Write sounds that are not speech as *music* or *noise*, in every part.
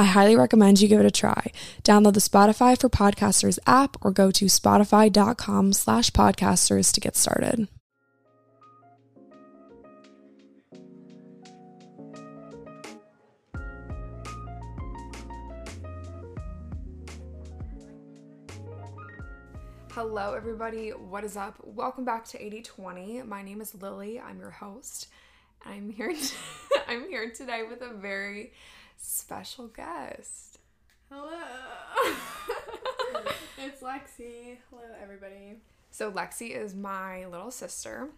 I highly recommend you give it a try. Download the Spotify for Podcasters app or go to spotify.com slash podcasters to get started. Hello, everybody. What is up? Welcome back to 8020. My name is Lily. I'm your host. I'm here. *laughs* I'm here today with a very special guest. Hello. *laughs* it's Lexie. Hello, everybody. So, Lexie is my little sister.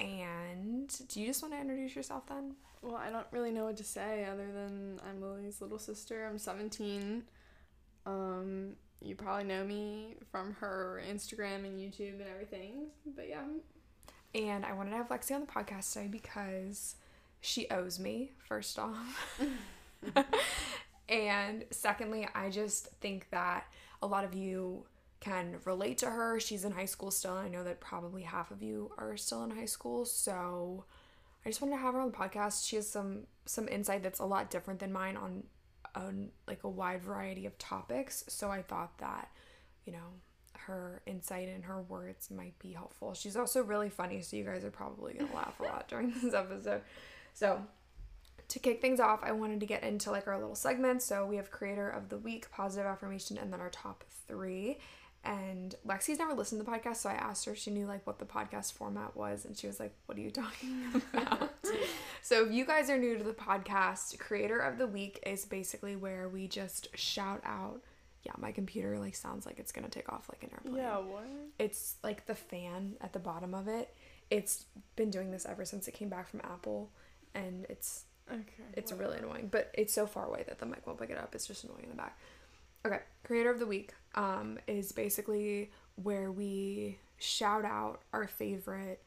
And do you just want to introduce yourself then? Well, I don't really know what to say other than I'm Lily's little sister. I'm 17. Um, you probably know me from her Instagram and YouTube and everything. But yeah. And I wanted to have Lexie on the podcast today because she owes me, first off. *laughs* *laughs* and secondly, I just think that a lot of you can relate to her. She's in high school still. I know that probably half of you are still in high school. So I just wanted to have her on the podcast. She has some some insight that's a lot different than mine on on like a wide variety of topics. So I thought that, you know, her insight and her words might be helpful. She's also really funny, so you guys are probably gonna laugh a lot during *laughs* this episode. So to kick things off, I wanted to get into like our little segments. So we have creator of the week, positive affirmation, and then our top three. And Lexie's never listened to the podcast, so I asked her if she knew like what the podcast format was, and she was like, "What are you talking *laughs* about?" so if you guys are new to the podcast, creator of the week is basically where we just shout out. Yeah, my computer like sounds like it's gonna take off like an airplane. Yeah, what? It's like the fan at the bottom of it. It's been doing this ever since it came back from Apple, and it's Okay. it's really annoying, but it's so far away that the mic won't pick it up. It's just annoying in the back. Okay, creator of the week um, is basically where we shout out our favorite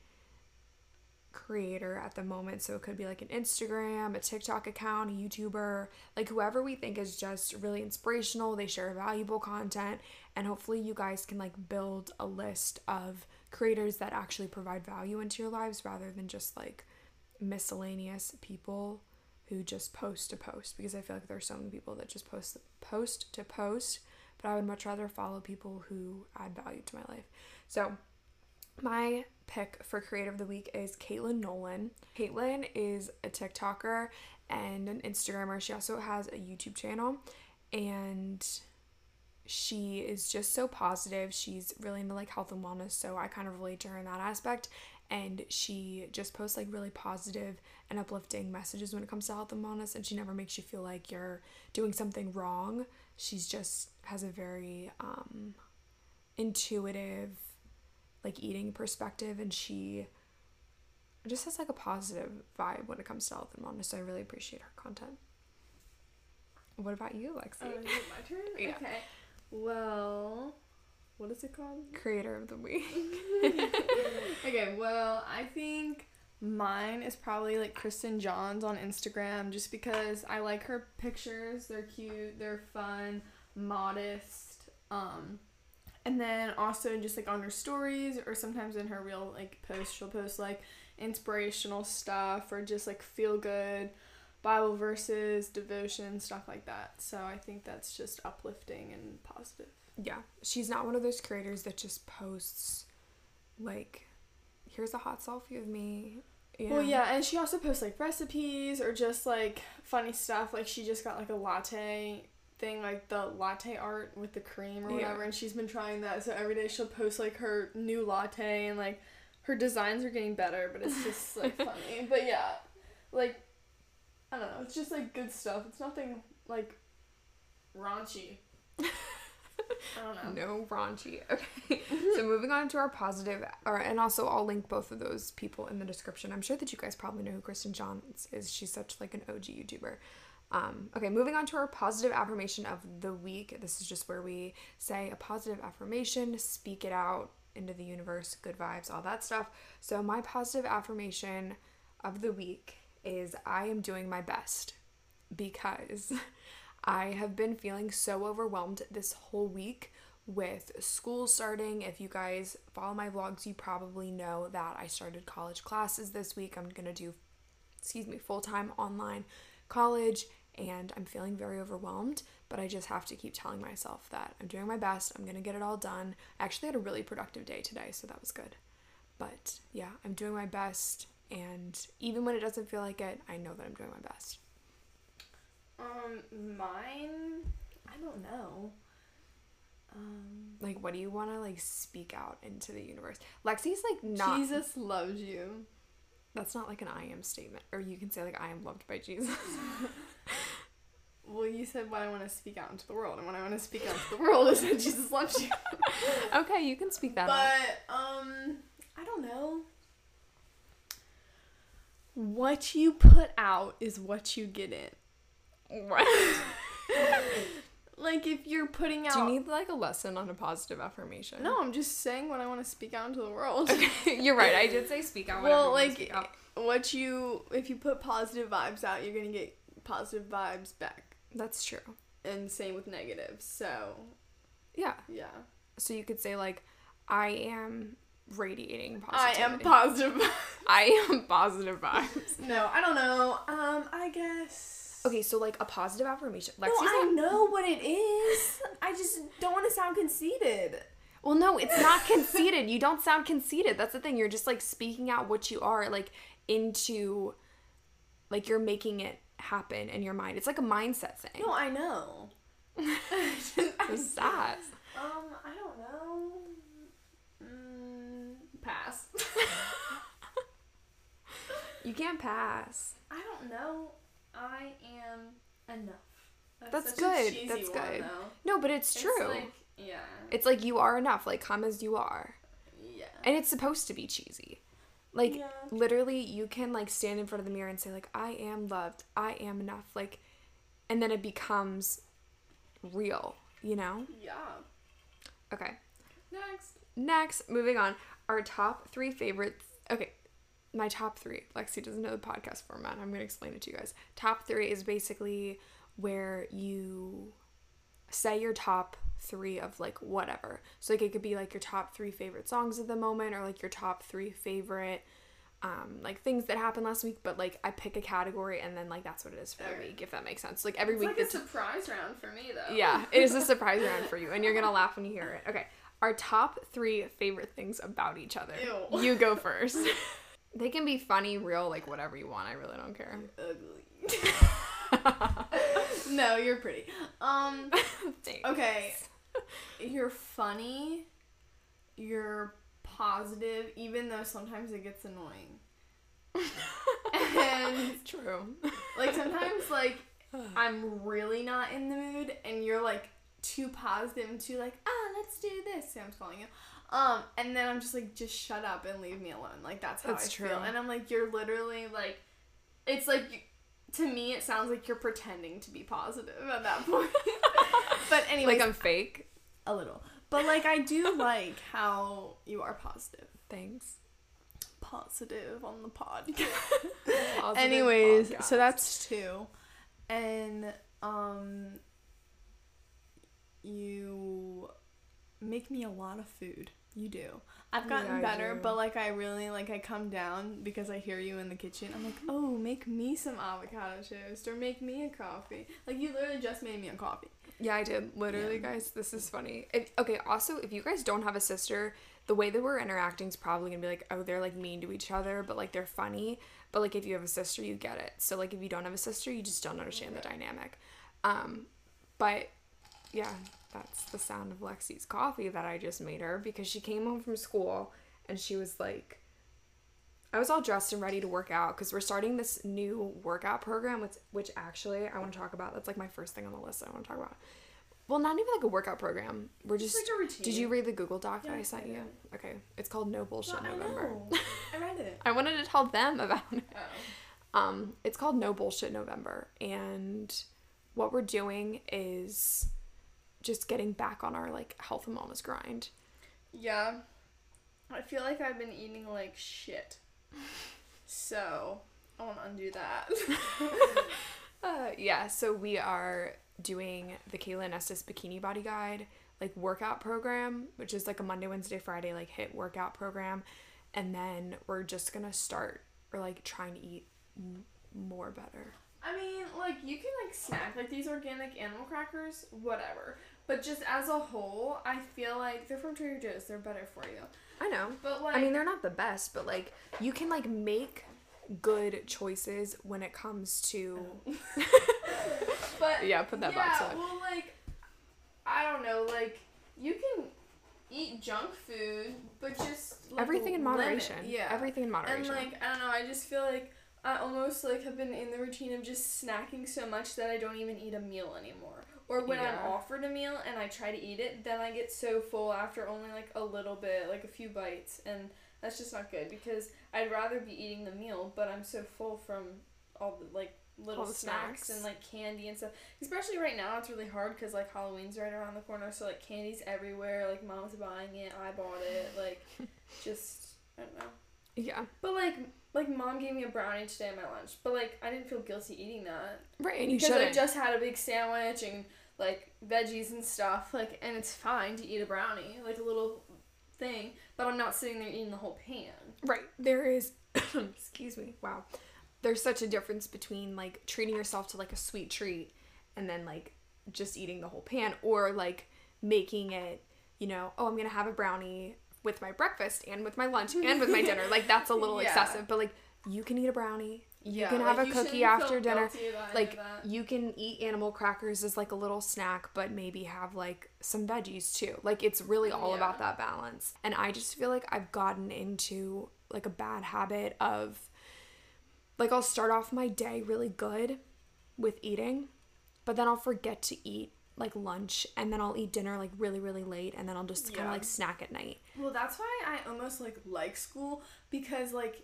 creator at the moment. So it could be like an Instagram, a TikTok account, a YouTuber, like whoever we think is just really inspirational. They share valuable content, and hopefully you guys can like build a list of creators that actually provide value into your lives rather than just like miscellaneous people who just post to post because I feel like there's so many people that just post post to post, but I would much rather follow people who add value to my life. So my pick for creator of the week is Katelynn Nolan. Katelynn is a TikToker and an Instagrammer. She also has a YouTube channel and she is just so positive. She's really into like health and wellness, so I kind of relate to her in that aspect and she just posts like really positive and uplifting messages when it comes to health and wellness and she never makes you feel like you're doing something wrong she's just has a very um intuitive like eating perspective and she just has like a positive vibe when it comes to health and wellness so i really appreciate her content what about you lexie it my turn? *laughs* Yeah. Okay. Well, what is it called? creator of the week *laughs* *laughs* okay, well, I think mine is probably like Kristen Johns on Instagram just because I like her pictures. They're cute, they're fun, modest. Um and then also just like on her stories or sometimes in her real like posts, she'll post like inspirational stuff or just like feel good Bible verses, devotion, stuff like that. So I think that's just uplifting and positive. yeah she's not one of those creators that just posts like here's a hot selfie of me you Well, yeah, and she also posts like recipes or just like funny stuff. Like she just got like a latte thing like the latte art with the cream or Yeah. whatever, and she's been trying that. So every day she'll post like her new latte and like her designs are getting better, but it's just like *laughs* funny. But yeah, like I don't know, it's just like good stuff. It's nothing like raunchy. I don't know. No raunchy. *laughs* Okay. so moving on to our positive, or and also I'll link both of those people in the description. I'm sure that you guys probably know who Kristen Johns is. She's such like an OG YouTuber. Um, okay, moving on to our positive affirmation of the week. This is just where we say a positive affirmation, speak it out into the universe, good vibes, all that stuff. So my positive affirmation of the week is I am doing my best because *laughs* I have been feeling so overwhelmed this whole week with school starting. If you guys follow my vlogs, you probably know that I started college classes this week. I'm going to do, excuse me, full time online college, and I'm feeling very overwhelmed, but I just have to keep telling myself that I'm doing my best. I'm going to get it all done. I actually had a really productive day today, so that was good. But yeah, I'm doing my best, and even when it doesn't feel like it, I know that I'm doing my best. Um, mine, I don't know. Um, like what do you want to like speak out into the universe lexie's like not Jesus loves you. that's not like an i am statement or you can say like i am loved by jesus Well, you said what I want to speak out into the world, and what I want to speak out into the world is that Jesus loves you. *laughs* okay you can speak that out. But um, I don't know. What you put out is what you get in. What? *laughs* Like if you're putting out. do you need like a lesson on a positive affirmation No, I'm just saying what I want to speak out into the world. *laughs* you're right i did say speak out well, like out. what you if you put positive vibes out, you're gonna get positive vibes back, that's true and same with negative. So yeah yeah, so you could say like i am radiating positive. I am positive. i am positive vibes *laughs* no, I don't know. Um, I guess. okay so like a positive affirmation No, I not- know what it is. I just don't want to sound conceited. Well, no, it's not conceited. You don't sound conceited. That's the thing. You're just like speaking out what you are, like into, like you're making it happen in your mind. It's like a mindset thing. No, I know. *laughs* What's that? Um, I don't know. Pass. You can't pass. I don't know. I am enough. That's such good. That's one, good. though. No, but it's It's true. like- yeah. it's like you are enough. Like come as you are, Yeah. and it's supposed to be cheesy. Like Yeah. literally, you can like stand in front of the mirror and say like I am loved. I am enough. Like, and then it becomes real. You know. Yeah. Okay. Next. Next, moving on, our top three favorites. Okay, my top three. Lexie doesn't know the podcast format. I'm gonna explain it to you guys. Top three is basically where you say your top three of like whatever. So like it could be like your top three favorite songs of the moment, or like your top three favorite um like things that happened last week. But like I pick a category and then like that's what it is for the week, if that makes sense. Like every It's week It's like a surprise round for me though. yeah, it is a *laughs* surprise round for you, and you're gonna laugh when you hear it. Okay, our top three favorite things about each other. Ew. You go *laughs* first. they can be funny, real, like whatever you want. I really don't care. Ugly. *laughs* no, you're pretty. Um. *laughs* Thanks. Okay. You're funny. You're positive, even though sometimes it gets annoying. and True. like sometimes like *sighs* I'm really not in the mood and you're like too positive and too like, ah, let's do this. Sam's calling you. Um, and then I'm just like, just shut up and leave me alone. Like that's how That's I true. feel. And I'm like, you're literally like, it's like, you- to me, it sounds like you're pretending to be positive at that *laughs* point. *laughs* but anyway, Like I'm fake. a little. But like I do *laughs* like how you are positive. Thanks. Positive on the podcast. Anyways, podcast. so that's two. And um you make me a lot of food. You do. I've gotten Yeah, better, but like I really like I come down because I hear you in the kitchen. I'm like, "Oh, make me some avocado toast or make me a coffee." Like you literally just made me a coffee. Yeah, I did. Literally, Yeah. guys, this is funny. If, okay, also, if you guys don't have a sister, the way that we're interacting is probably gonna be like, oh, they're like mean to each other, but like they're funny. But like if you have a sister, you get it. So like if you don't have a sister, you just don't understand the dynamic. Um, but yeah, that's the sound of Lexie's coffee that I just made her because she came home from school and she was like, I was all dressed and ready to work out because we're starting this new workout program, which, which actually I want to talk about. That's like my first thing on the list I want to talk about. Well, not even like a workout program. We're just. Like a routine. Did you read the Google Doc that I sent I you? Okay, it's called No Bullshit I November. know. I read it. *laughs* I wanted to tell them about it. Oh. Um, it's called No Bullshit November, and what we're doing is just getting back on our like health and wellness grind. Yeah. I feel like I've been eating like shit. So, I want to undo that. *laughs* Uh, yeah, so we are doing the Kayla Itsines Bikini Body Guide like workout program, which is like a Monday, Wednesday, Friday like HIIT workout program, and then we're just gonna start or like trying to eat m- more better. I mean, like you can like snack like these organic animal crackers, whatever. But just as a whole, I feel like they're from Trader Joe's. They're better for you. I know. But like, I mean, they're not the best, but like you can like make good choices when it comes to *laughs* but *laughs* Yeah, put that yeah, box away. well, like I don't know, like you can eat junk food, but just like, everything in limit- moderation. Yeah, Everything in moderation. And like I don't know, I just feel like I almost like have been in the routine of just snacking so much that I don't even eat a meal anymore. Or when Yeah. I'm offered a meal and I try to eat it, then I get so full after only like a little bit, like a few bites, and that's just not good because I'd rather be eating the meal, but I'm so full from all the like little the snacks, snacks. and like candy and stuff. Especially right now, it's really hard because like Halloween's right around the corner, so like candy's everywhere. Like mom's buying it, I bought it. Like, *laughs* just I don't know. Yeah. But like, like mom gave me a brownie today at my lunch, but like I didn't feel guilty eating that Right, and you because I just had a big sandwich and like veggies and stuff. Like, and it's fine to eat a brownie, like a little thing, but I'm not sitting there eating the whole pan. Right. There is *coughs* excuse me. Wow. There's such a difference between like treating yourself to like a sweet treat and then like just eating the whole pan or like making it, you know, oh, I'm going to have a brownie with my breakfast and with my lunch and with my dinner. *laughs* Like that's a little Yeah. excessive, but like you can eat a brownie. Yeah, You can like, have a cookie after dinner. guilty about any Like you can eat animal crackers as like a little snack, but maybe have like some veggies too. Like it's really all Yeah. about that balance. And I just feel like I've gotten into like a bad habit of like I'll start off my day really good with eating, but then I'll forget to eat like lunch and then I'll eat dinner like really really late and then I'll just kind of Yeah. like snack at night. Well, that's why I almost like like school because like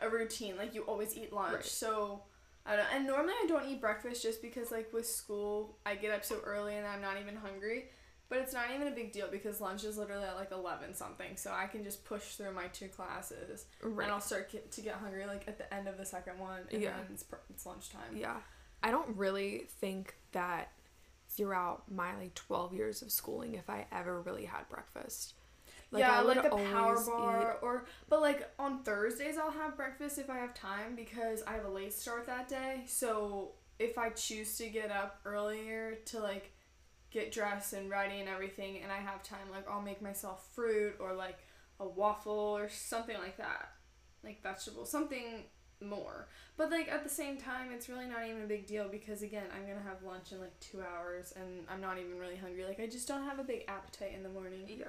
a routine, like you always eat lunch. Right. So I don't. And normally I don't eat breakfast just because like with school I get up so early and I'm not even hungry. But it's not even a big deal because lunch is literally at like eleven something, so I can just push through my two classes Right. and I'll start get, to get hungry like at the end of the second one, and Yeah. then it's, it's lunchtime. Yeah. I don't really think that throughout my like 12 years of schooling if I ever really had breakfast. yeah, I like a power bar, or but like on Thursdays I'll have breakfast if I have time because I have a late start that day. So if I choose to get up earlier to like get dressed and ready and everything, and I have time, like I'll make myself fruit or like a waffle or something like that, like vegetables, something more. But like at the same time, it's really not even a big deal because again, I'm gonna have lunch in like two hours, and I'm not even really hungry. Like I just don't have a big appetite in the morning. Yeah.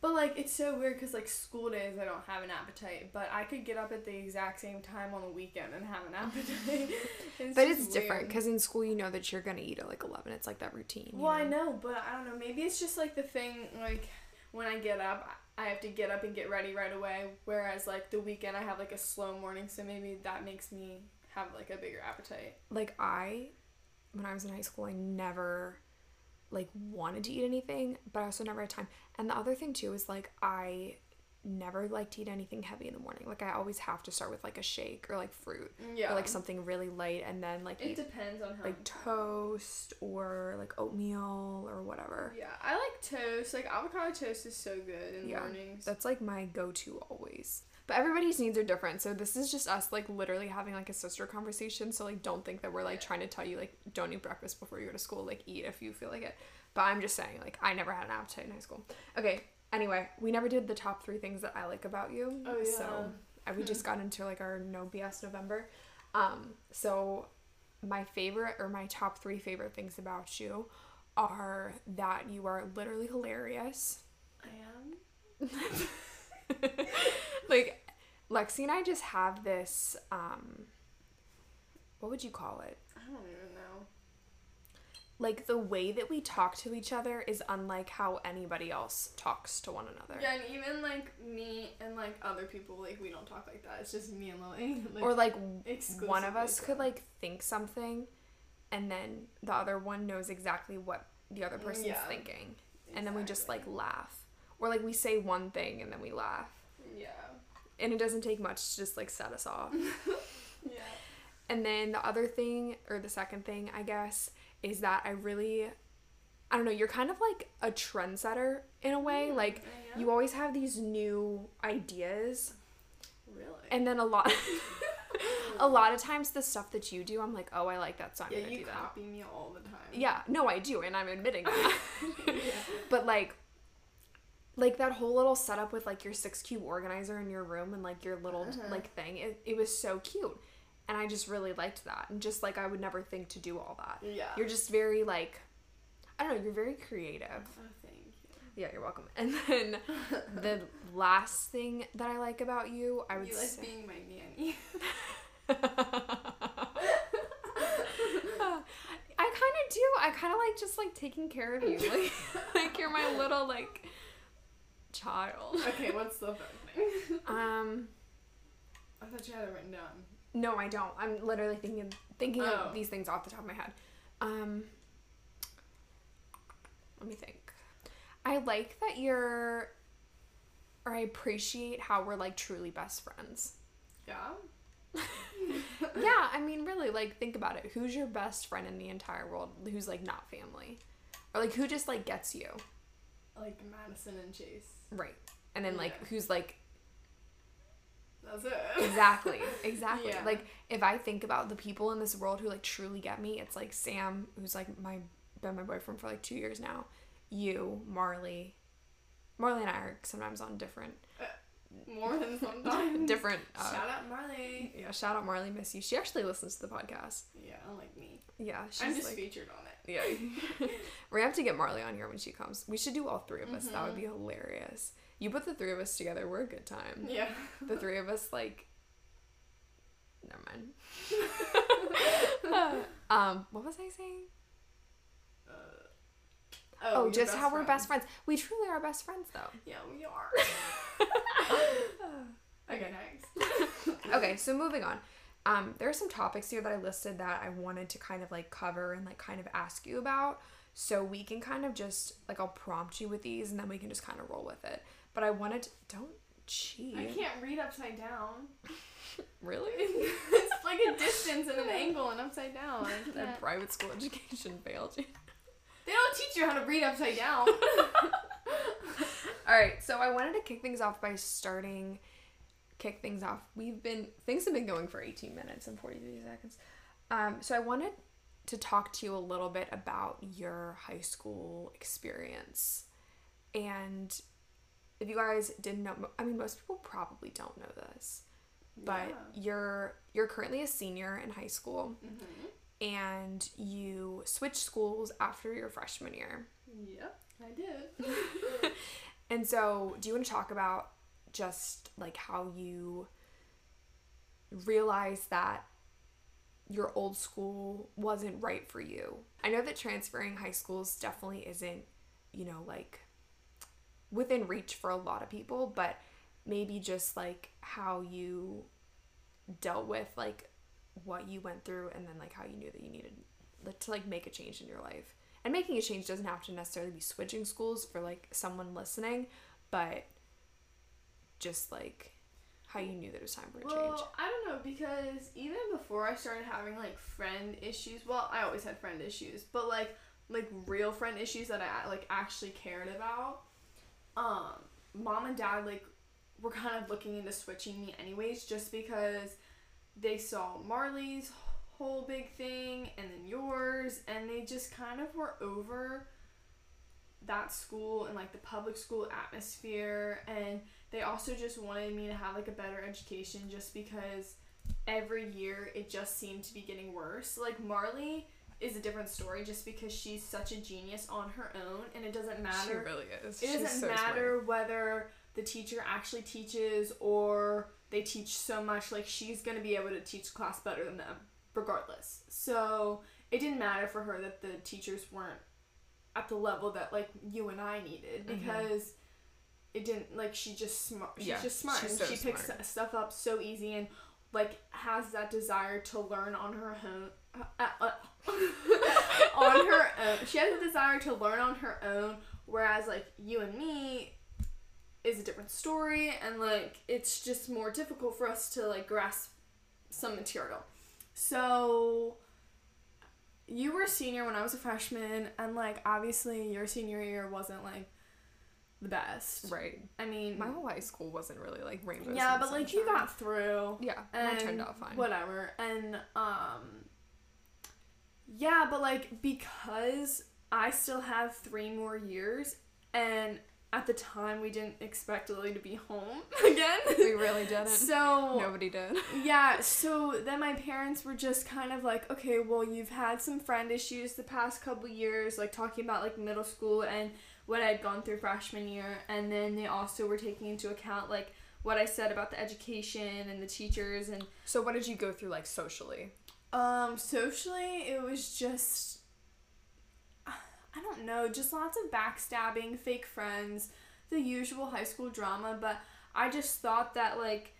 But like it's so weird because like school days I don't have an appetite, but I could get up at the exact same time on the weekend and have an appetite. *laughs* *laughs* It's But it's different because in school you know that you're gonna eat at like 11. It's like that routine. Well, I know, but I don't know. Maybe it's just like the thing like when I get up, I have to get up and get ready right away. Whereas like the weekend I have like a slow morning, so maybe that makes me have like a bigger appetite. Like I, when I was in high school, I never like wanted to eat anything, but I also never had time. And the other thing too is like I never like to eat anything heavy in the morning. Like I always have to start with like a shake or like fruit Yeah. or like something really light, and then like It eat depends on how. like toast or like oatmeal or whatever. yeah, I like toast. Like avocado toast is so good in the Yeah, mornings. That's like my go-to always. But everybody's needs are different, so this is just us like literally having like a sister conversation. So like don't think that we're like trying to tell you like don't eat breakfast before you go to school. Like eat if you feel like it. But I'm just saying like I never had an appetite in high school. Okay. Anyway, we never did the top three things that I like about you. Oh, yeah. So uh, we just got into like our no BS November. Um. So my favorite or my top three favorite things about you are that you are literally hilarious. I am. *laughs* like Lexie and I just have this um what would you call it? I don't even know. Like the way that we talk to each other is unlike how anybody else talks to one another. Yeah, and even like me and like other people, like we don't talk like that. It's just me and Lily. *laughs* Like, or like one of us could like think something and then the other one knows exactly what the other person's Yeah. thinking. And then we just like laugh. Or like we say one thing and then we laugh. Yeah. And it doesn't take much to just like set us off. *laughs* Yeah. And then the other thing, or the second thing, I guess, is that I really, I don't know, you're kind of like a trendsetter in a way. Mm, Like, you always have these new ideas. Really. And then a lot, *laughs* a lot of times the stuff that you do, I'm like, oh, I like that, so I'm yeah, gonna you do that. copy me all the time. Yeah, no, I do, and I'm admitting that. yeah. *laughs* *laughs* but like, like that whole little setup with like your six cube organizer in your room and like your little Uh-huh. like thing, it, it was so cute. And I just really liked that. And just like I would never think to do all that. Yeah. You're just very like I don't know, you're very creative. Oh, thank you. Yeah, you're welcome. *laughs* And then *laughs* the last thing that I like about you, I would you like say being my nanny. *laughs* I kind of do. I kind of like just like taking care of you. Like, like you're my little like child. okay, what's the third thing? Um I thought you had it written down. No, I don't. I'm literally thinking thinking Oh. of these things off the top of my head. Um Let me think. I like that you're or I appreciate how we're like truly best friends. Yeah. *laughs* yeah, *laughs* I mean, really, like, think about it. Who's your best friend in the entire world who's, like, not family? Or, like, who just, like, gets you? Like Madison and Chase. Right. And then, like, Yeah. who's, like, That's it. exactly, *laughs* exactly. Yeah. Like, if I think about the people in this world who, like, truly get me, it's, like, Sam, who's, like, my, been my boyfriend for, like, two years now. You, Marley. Marley and I are sometimes on different, More than sometimes. *laughs* different, uh, Shout out Marley. yeah, shout out Marley, miss you. She actually listens to the podcast. Yeah, unlike me. Yeah, she's, I'm just like, featured on it. Yeah. *laughs* we have to get Marley on here when she comes. We should do all three of us. That would be Mm-hmm. hilarious. You put the three of us together, we're a good time. Yeah. The three of us, like. Never mind. *laughs* *laughs* um, what was I saying? Uh, Oh, your just how we're best friends. We truly are best friends, though. Yeah, we are. *laughs* okay, next. okay, so moving on. Um, there are some topics here that I listed that I wanted to kind of like cover and like kind of ask you about. So we can kind of just like I'll prompt you with these and then we can just kind of roll with it. But I wanted to don't cheat. I can't read upside down. *laughs* Really? *laughs* it's like a distance and an angle and upside down. That private school *laughs* education failed you. They don't teach you how to read upside down. All right, so I wanted to kick things off by starting kick things off. We've been things have been going for 18 minutes and 43 seconds. Um, so I wanted to talk to you a little bit about your high school experience. And if you guys didn't know, I mean most people probably don't know this, but Yeah. you're you're currently a senior in high school Mhm. and you switched schools after your freshman year. Yep, I did. *laughs* And so, do you want to talk about just like how you realized that your old school wasn't right for you? I know that transferring high schools definitely isn't, you know, like within reach for a lot of people, but maybe just like how you dealt with like what you went through and then like how you knew that you needed to like make a change in your life. And making a change doesn't have to necessarily be switching schools for like someone listening, but just like how you knew that it was time for a Well, change. I don't know because even before I started having like friend issues, well, I always had friend issues, but like like real friend issues that I like actually cared about. Um, mom and dad like were kind of looking into switching me anyways, just because they saw Marley's whole big thing and then yours, and they just kind of were over that school and like the public school atmosphere and they also just wanted me to have like a better education just because every year it just seemed to be getting worse. Like Marley is a different story just because she's such a genius on her own and it doesn't matter. She really is. It She's doesn't so matter smart. whether the teacher actually teaches or they teach so much like she's going to be able to teach class better than them regardless. So, it didn't matter for her that the teachers weren't at the level that like you and I needed Mhm. because it didn't like she just smart she's Yeah, just smart she's and so she picks smart. stuff up so easy and like has that desire to learn on her own uh, uh, *laughs* on her own she has a desire to learn on her own whereas like you and me is a different story and like it's just more difficult for us to like grasp some material so you were a senior when I was a freshman, and like obviously your senior year wasn't like the best. Right. I mean, My whole high school wasn't really like rainbows. yeah, but like you got through. Yeah, And turned out fine. Whatever, and um, yeah, but like because I still have three more years, and at the time we didn't expect Lily to be home *laughs* again. We really didn't. so Nobody did. yeah, so then my parents were just kind of like, okay, well, you've had some friend issues the past couple years, like talking about like middle school and what I'd gone through freshman year, and then they also were taking into account like what I said about the education and the teachers and So what did you go through like socially? Um socially it was just I don't know, just lots of backstabbing, fake friends, the usual high school drama, but I just thought that like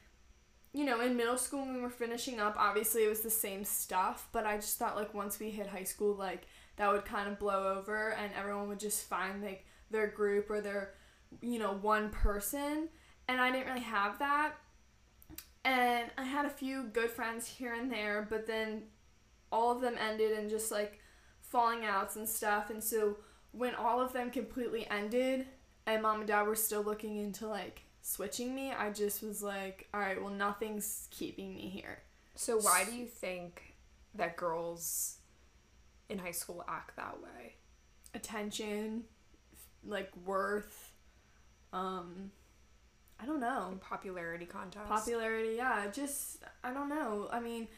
you know, in middle school when we were finishing up, obviously it was the same stuff, but I just thought like once we hit high school like that would kind of blow over and everyone would just find like their group or their you know, one person, and I didn't really have that. And I had a few good friends here and there, but then all of them ended in just like falling outs and stuff. And so when all of them completely ended and mom and dad were still looking into like switching me, I just was like, all right, well, nothing's keeping me here. So why do you think that girls in high school act that way? Attention, like worth, um, I don't know. Popularity contest. popularity yeah just i don't know i mean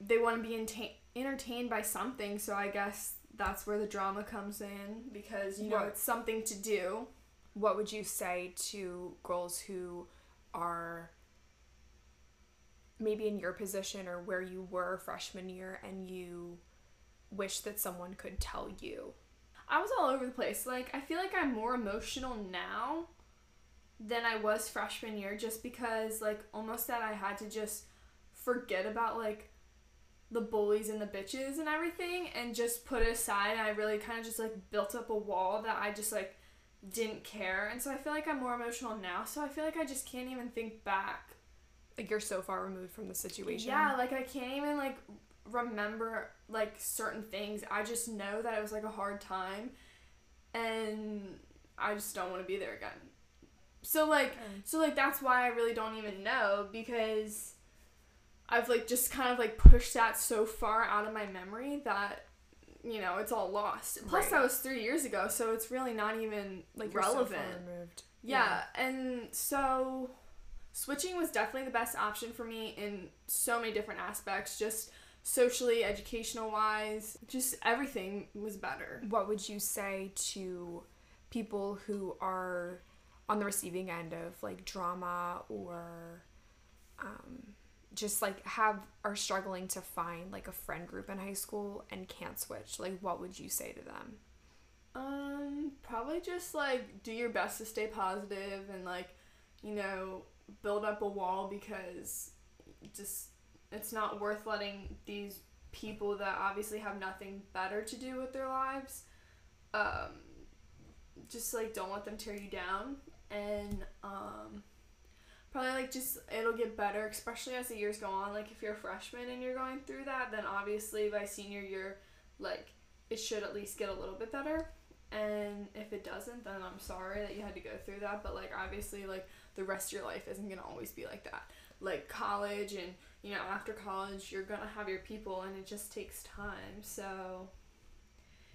they want to be enta- entertained by something so i guess that's where the drama comes in because you know it's something to do what would you say to girls who are maybe in your position or where you were freshman year and you wish that someone could tell you? i was all over the place like i feel like i'm more emotional now than i was freshman year just because like almost that i had to just forget about like the bullies and the bitches and everything and just put it aside. And i really kind of just like built up a wall that i just like didn't care. And so i feel like i'm more emotional now so i feel like i just can't even think back. Like you're so far removed from the situation. yeah like i can't even like remember like certain things. I just know that it was like a hard time and i just don't want to be there again so like so like that's why i really don't even know because i've like just kind of like pushed that so far out of my memory that you know it's all lost plus Right. that was three years ago so it's really not even Like you're so relevant removed. yeah, and so switching was definitely the best option for me in so many different aspects, just socially, educational wise, just everything was better. What would you say to people who are on the receiving end of like drama or um, just like have are struggling to find like a friend group in high school and can't switch? Like, what would you say to them? Um, probably just like do your best to stay positive and like, you know, build up a wall because just it's not worth letting these people that obviously have nothing better to do with their lives um just like don't let them tear you down and um probably like just it'll get better especially as the years go on. Like if you're a freshman and you're going through that then obviously by senior year like it should at least get a little bit better. And if it doesn't then i'm sorry that you had to go through that but like obviously like the rest of your life isn't gonna always be like that. Like college and you know after college you're gonna have your people and it just takes time. So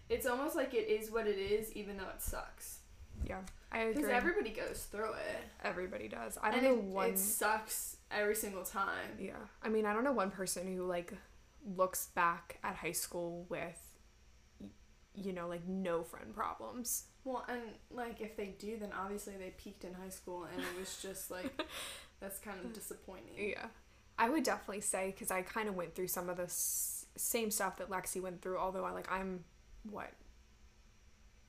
it's almost like it is what it is even though it sucks Yeah, I agree. Because everybody goes through it. Everybody does. I don't and know it, one. it sucks every single time. Yeah, I mean, I don't know one person who like looks back at high school with, you know, like no friend problems. Well, and like if they do, then obviously they peaked in high school, and it was just like *laughs* that's kind of disappointing. Yeah, I would definitely say because I kind of went through some of the s- same stuff that Lexie went through. Although I like I'm what,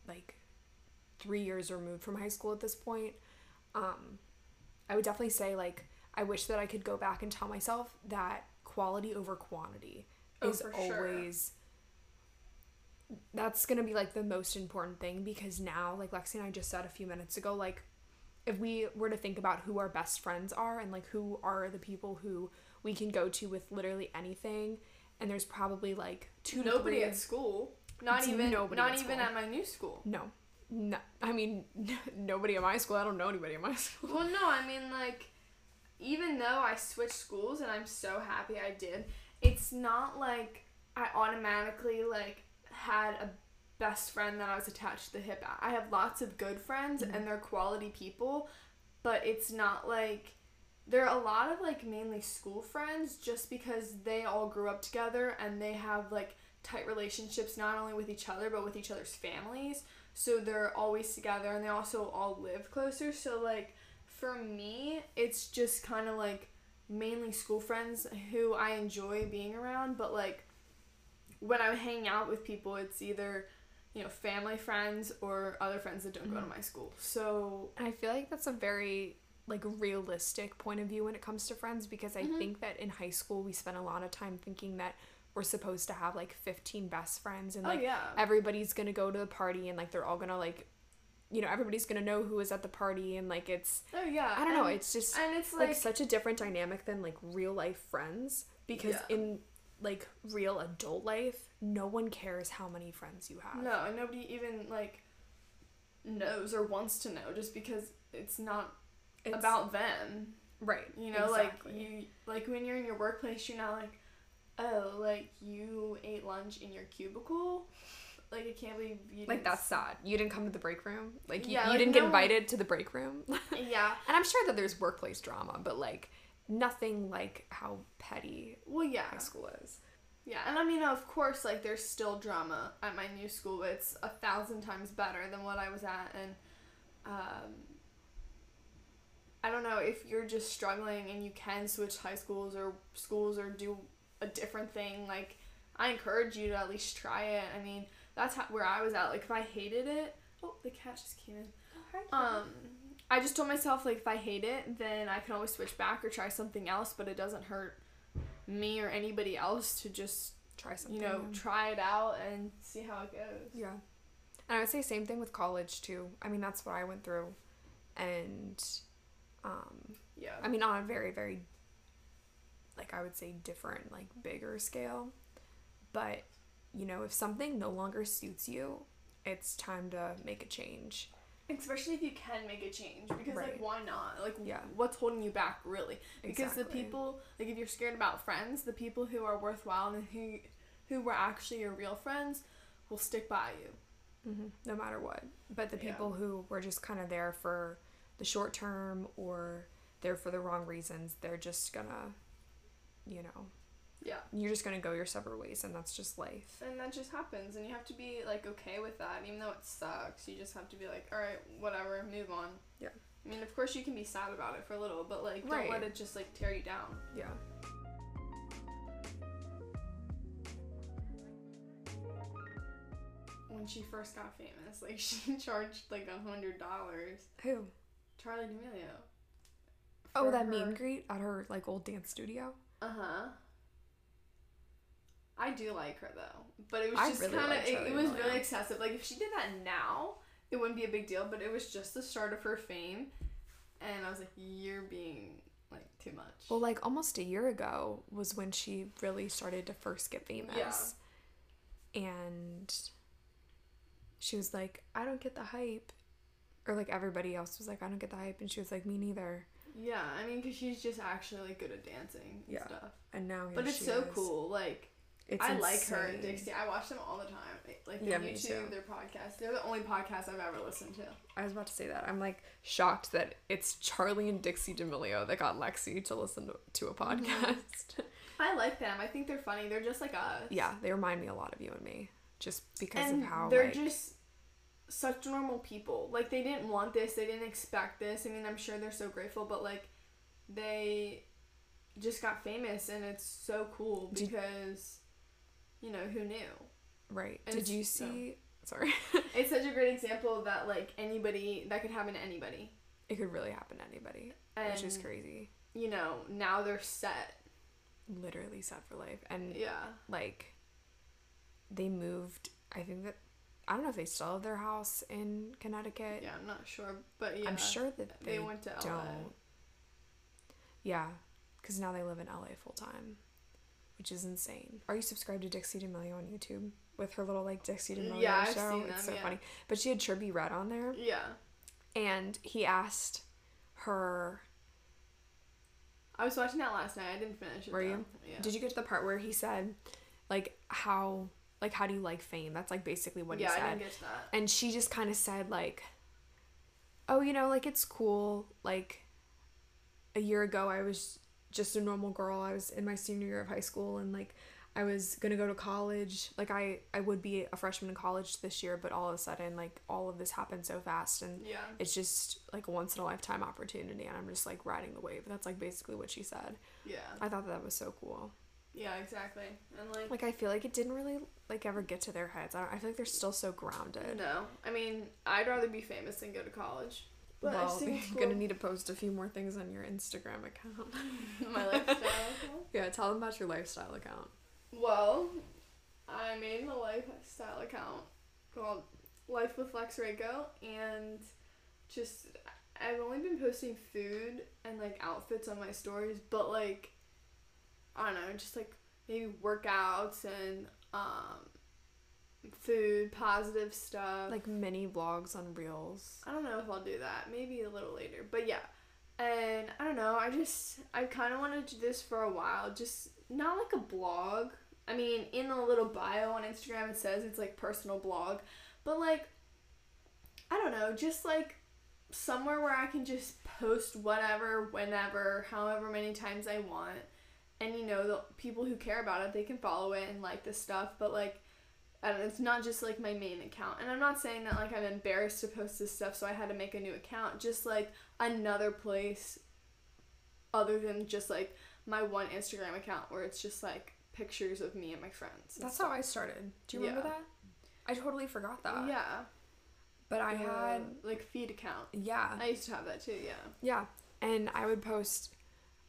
like, three years removed from high school at this point. Um, I would definitely say like I wish that I could go back and tell myself that quality over quantity Oh, is for sure. always that's gonna be like the most important thing because now like lexie and i just said a few minutes ago like if we were to think about who our best friends are and like who are the people who we can go to with literally anything and there's probably like two to Nobody at school. Not even. nobody not at even school. at my new school. no no i mean *laughs* nobody in my school i don't know anybody in my *laughs* school Well, no, I mean like, even though I switched schools and I'm so happy I did, it's not like I automatically like had a best friend that I was attached to the hip at. I have lots of good friends Mhm. and they're quality people, but it's not like there are a lot of like mainly school friends just because they all grew up together and they have like tight relationships not only with each other but with each other's families. So they're always together and they also all live closer. So like for me, it's just kind of like mainly school friends who I enjoy being around, but like when I'm hanging out with people, it's either you know family friends or other friends that don't go to my school. So I feel like that's a very like realistic point of view when it comes to friends because I Mhm. think that in high school we spent a lot of time thinking that we're supposed to have like 15 best friends and oh, like oh yeah, everybody's to go to the party and like they're all to like you know everybody's to know who was at the party and like it's oh yeah. I don't know, it's just and it's like like, such a different dynamic than like real life friends because Yeah. in like real adult life no one cares how many friends you have. no, and nobody even like knows or wants to know just because it's not It's- about them. right. You know, exactly. like you like when you're in your workplace, you're not like, oh, like you ate lunch in your cubicle. Like I can't believe you. Like that's sad. You didn't come to the break room. Like you, Yeah, you like, didn't get no- invited to the break room. *laughs* Yeah. And. I'm sure that there's workplace drama, but like nothing like how petty Well, yeah. high school is. Yeah, and I mean, of course, like there's still drama at my new school, but it's a thousand times better than what I was at, and um, I don't know if you're just struggling and you can switch high schools or schools or do a different thing. Like, I encourage you to at least try it. I mean, that's how, where I was at. Like, if I hated it, oh, the cat just came in. Um, I just told myself like if I hate it, then I can always switch back or try something else, but it doesn't hurt me or anybody else to just Try something. you know try it out and see how it goes. Yeah. And I would say same thing with college too. I mean, that's what I went through. And um Yeah. I mean on a very very like I would say different like bigger scale. But you know, if something no longer suits you, it's time to make a change. Especially if you can make a change because Right. like why not? Like Yeah. what's holding you back really? Because the people like if you're scared about friends, the people who are worthwhile and who who were actually your real friends will stick by you. mm-hmm. no matter what. But the Yeah. people who were just kind of there for the short term or there for the wrong reasons, they're just gonna, you know, Yeah. you're just gonna go your separate ways, and that's just life. And that just happens and you have to be like okay with that even though it sucks. You just have to be like, "All right, whatever, move on." Yeah. I mean, of course you can be sad about it for a little, but like don't Right. let it just like tear you down. Yeah. When she first got famous, like *laughs* she charged like a hundred dollars. Who? Charli D'Amelio. Oh, that her- and greet at her like old dance studio. Uh huh. I do like her though, but it was I just really kind of it, it was really excessive. Like if she did that now, it wouldn't be a big deal. But it was just the start of her fame, and I was like, you're being like too much. Well, like almost a year ago was when she really started to first get famous. And she was like, I don't get the hype. Or like everybody else was like, I don't get the hype. And she was like, me neither. Yeah, I mean, because she's just actually like good at dancing and Yeah. stuff. And now But it's so is. cool. Like It's I like her and. Dixie. I watch them all the time. Like Yeah, their me YouTube, their podcast. They're the only podcast I've ever listened to. I was about to say that. I'm like shocked that it's Charli and Dixie D'Amelio that got Lexie to listen to, to a Mm-hmm. podcast. *laughs* I like them. I think they're funny. They're just like us. yeah, they remind me a lot of you and me, just because and of how they're like, just such normal people. Like they didn't want this, they didn't expect this. I mean, I'm sure they're so grateful, but like they just got famous, and it's so cool because you know who knew. right. and Did you see? Sorry, *laughs* It's such a great example that like anybody that could happen to anybody, it could really happen to anybody, and which is crazy. you know now they're set. Literally set for life, and Yeah. like they moved. I think that I don't know if they still have their house in Connecticut. Yeah, I'm not sure, but yeah, I'm sure that they, they, went to LA. don't. Yeah, because now they live in LA full time, which is insane. Are you subscribed to Dixie D'Amelio on YouTube with her little like Dixie D'Amelio Yeah, I've show? seen it's them, so yeah. funny. But she had Trippie Redd on there, Yeah, and he asked her, I was watching that last night. I didn't finish it. Were though. you? Yeah. "Did you get to the part where he said, like how like how do you like fame?" That's like basically what yeah, he I said. didn't get to that. and she just kind of said like oh you know like it's cool like a year ago i was just a normal girl i was in my senior year of high school and like i was gonna go to college like i i would be a freshman in college this year but all of a sudden like all of this happened so fast and Yeah. it's just like a once in a lifetime opportunity and i'm just like riding the wave that's like basically what she said Yeah. i thought that, that was so cool Yeah, exactly. And like, like i feel like it didn't really like ever get to their heads i, don't, I feel like they're still so grounded no. I mean, I'd rather be famous than go to college. But well, you're it's gonna need to post a few more things on your Instagram account. *laughs* my lifestyle. *laughs* account. yeah, tell them about your lifestyle account. Well, I made a lifestyle account called Life with Lex Rakow, and just I've only been posting food and like outfits on my stories, but like I don't know, just like maybe workouts and um food, positive stuff. Like mini vlogs on Reels. I don't know if I'll do that. Maybe a little later. But yeah. And I don't know. I just I kind of wanted to do this for a while. Just not like a blog. I mean, in the little bio on Instagram it says it's like personal blog, but like I don't know, just like somewhere where I can just post whatever, whenever, however many times I want. And you know, the people who care about it, they can follow it and like this stuff, but like I don't know, it's not just like my main account. And I'm not saying that like I'm embarrassed to post this stuff, so I had to make a new account. Just like another place other than just like my one Instagram account where it's just like pictures of me and my friends. and That's stuff. how I started. Do you remember Yeah. that? I totally forgot that. yeah. But I the, had like feed account. yeah. I used to have that too, yeah. Yeah. And I would post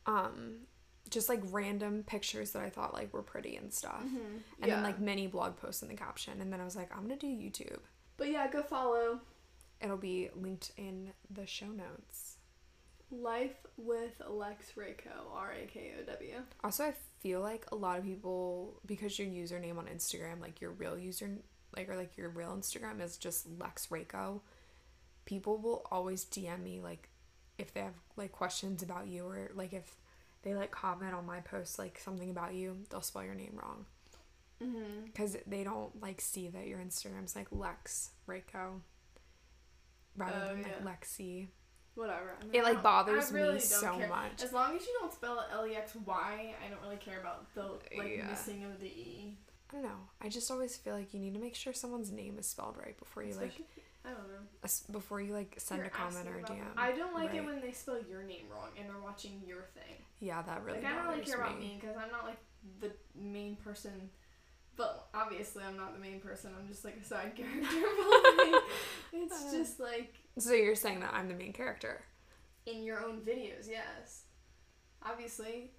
um just like random pictures that I thought like were pretty and stuff. Mm-hmm. And then like many blog posts in the caption. And then I was like, I'm gonna do YouTube. But yeah, go follow It'll be linked in the show notes. Life with Lex Rakow, R A K O W. Also, I feel like a lot of people, because your username on Instagram, like your real user, like or like your real Instagram is just Lex Rakow. People will always DM me like if they have like questions about you or like if they like comment on my post like something about you, they'll spell your name wrong Mm-hmm. because they don't like see that your Instagram's like Lex Rakow rather Oh, than like yeah. Lexi. Whatever. I mean, It like bothers really me so care. much. As long as you don't spell it L E X Y, I don't really care about the like Yeah. missing of the E. I don't know. I just always feel like you need to make sure someone's name is spelled right before you like Especially- I don't know. before you like send You're a comment or a DM. I don't like it when they spell your name wrong and they're watching your thing. yeah, that really like I don't really care about me. because I'm not like the main person. But obviously, I'm not the main person. I'm just like a side *laughs* character. *laughs* It's Uh. just like So you're saying that I'm the main character? in your own videos, yes. Obviously,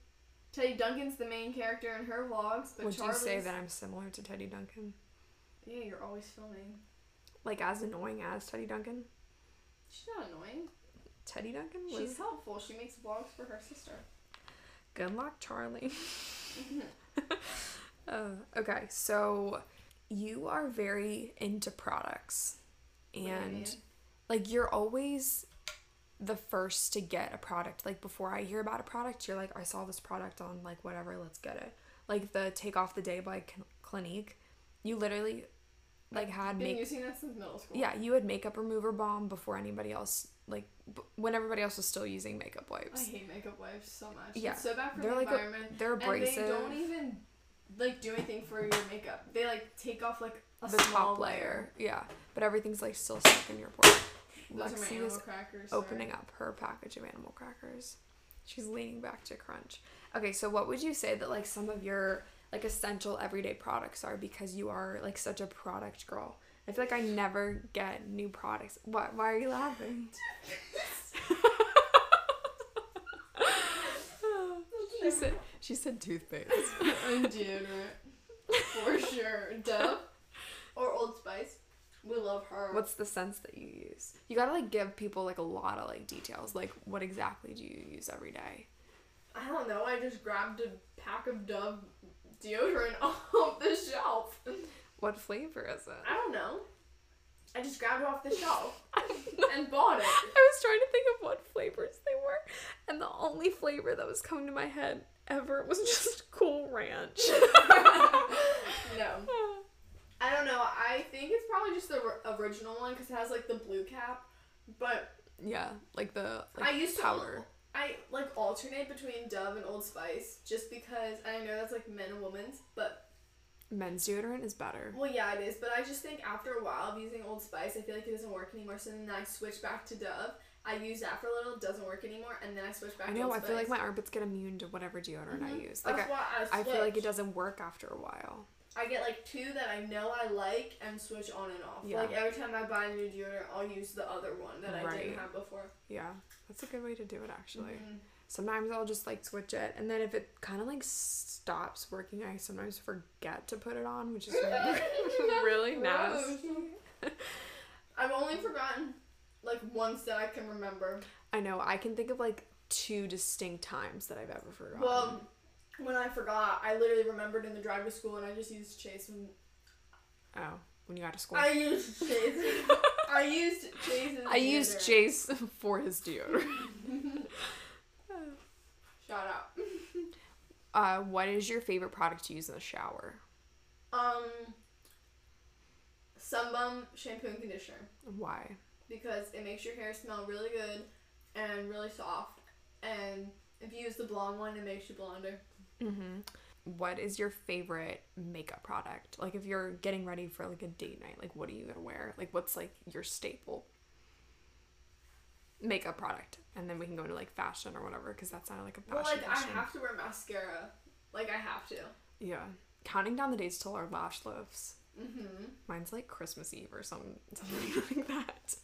Teddy Duncan's the main character in her vlogs, but Would Charlie's, you say that I'm similar to Teddy Duncan? Yeah, you're always filming. Like as annoying as Teddy Duncan? She's not annoying. Teddy Duncan was She's helpful. She makes vlogs for her sister. good luck, Charlie. *laughs* *laughs* uh, okay, so you are very into products, What do you and like you're always the first to get a product. Like before I hear about a product, you're like, I saw this product on like whatever, let's get it. like the Take Off the Day by Clinique, you literally like had Been make using that since middle school. yeah you had makeup remover balm before anybody else like b- when everybody else was still using makeup wipes. I hate makeup wipes so much. Yeah, It's so bad for they're the like a- environment. They're abrasive. and they don't even like do anything for your makeup. They like take off like a the small top layer, yeah, but everything's like still stuck in your pores. Those are my Lexi animal crackers. opening up her package of animal crackers. She's leaning back to crunch. Okay, so what would you say that like some of your like essential everyday products are because you are like such a product girl? I feel like I never get new products. Why why are you laughing? *laughs* she said she said toothpaste. *laughs* and deodorant for sure. Dove or Old Spice. We love her. What's the sense that you use? You gotta like give people like a lot of like details. Like what exactly do you use every day? I don't know. I just grabbed a pack of Dove deodorant *laughs* off the shelf. What flavor is it? I don't know. I just grabbed it off the *laughs* shelf and bought it. I was trying to think of what flavors they were, and the only flavor that was coming to my head ever was *laughs* just Cool Ranch. No. I don't know. I think it's probably just the original one because it has like the blue cap. But yeah, like the like I used to powder. I like alternate between Dove and Old Spice just because I know that's like men and women's, but Men's deodorant is better. well yeah it is. But I just think after a while of using Old Spice, I feel like it doesn't work anymore. So then I switch back to Dove. I use that for a little, it doesn't work anymore, and then I switch back. I to know. Old I feel like my armpits get immune to whatever deodorant I Mhm. use. Like That's I, why I, I feel like it doesn't work after a while. I get like two that I know I like and switch on and off. Yeah. Like every time I buy a new deodorant, I'll use the other one that I Right. didn't have before. Yeah, that's a good way to do it actually. Mhm. Sometimes I'll just like switch it, and then if it kind of like stops working, I sometimes forget to put it on, which is really, *laughs* *laughs* really nasty. *laughs* I've only forgotten like once that I can remember. I know. I can think of like two distinct times that I've ever forgotten. Well, when I forgot, I literally remembered in the drive to school, and I just used Chase. And oh, when you got to school. I used Chase. *laughs* I used Chase's. I used. Chase *laughs* for his deodorant. *laughs* Shout out. Uh, what is your favorite product to use in the shower? Um, Sun Bum shampoo and conditioner Why? because it makes your hair smell really good and really soft. And if you use the blonde one, it makes you blonder. Mm-hmm. What is your favorite makeup product? Like if you're getting ready for like a date night, like what are you gonna wear? Like what's like your staple makeup product? And then we can go into like fashion or whatever because that sounded like a Well, fashion like question. I have to wear mascara. Like I have to. Yeah. Counting down the days till our lash lifts. Mm-hmm. Mine's like Christmas Eve or some something *laughs* like that.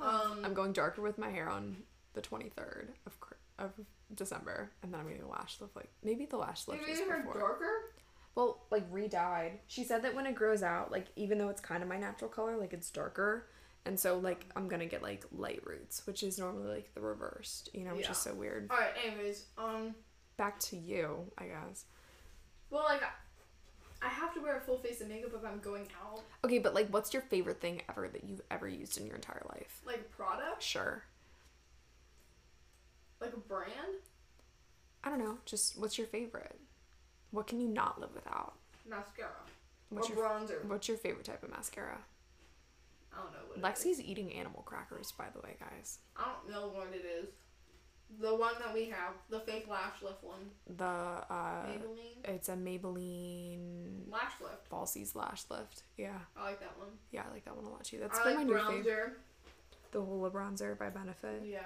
Um, I'm going darker with my hair on the 23rd of of December, and then I'm getting a lash lift. Like maybe the lash lift is made her before. darker. Well, like re-dyed. She said that when it grows out, like even though it's kind of my natural color, like it's darker, and so like I'm gonna get like light roots, which is normally like the reversed, you know, which Yeah. is so weird. All right. Anyways, um, Back to you, I guess. well, like I have to wear a full face of makeup if I'm going out. Okay, but like, what's your favorite thing ever that you've ever used in your entire life? Like product, Sure. Like a brand, I don't know. Just what's your favorite? What can you not live without? mascara, What's or your bronzer. What's your favorite type of mascara? I don't know what. it is. Lexi's eating animal crackers, by the way, guys. I don't know what it is. The one that we have, the fake lash lift one, The uh, Maybelline it's a Maybelline lash lift. Falsies Lash Lift. Yeah, I like that one. yeah, I like that one a lot too. That's I been like my new favorite. bronzer. The Hoola Bronzer by Benefit. Yeah.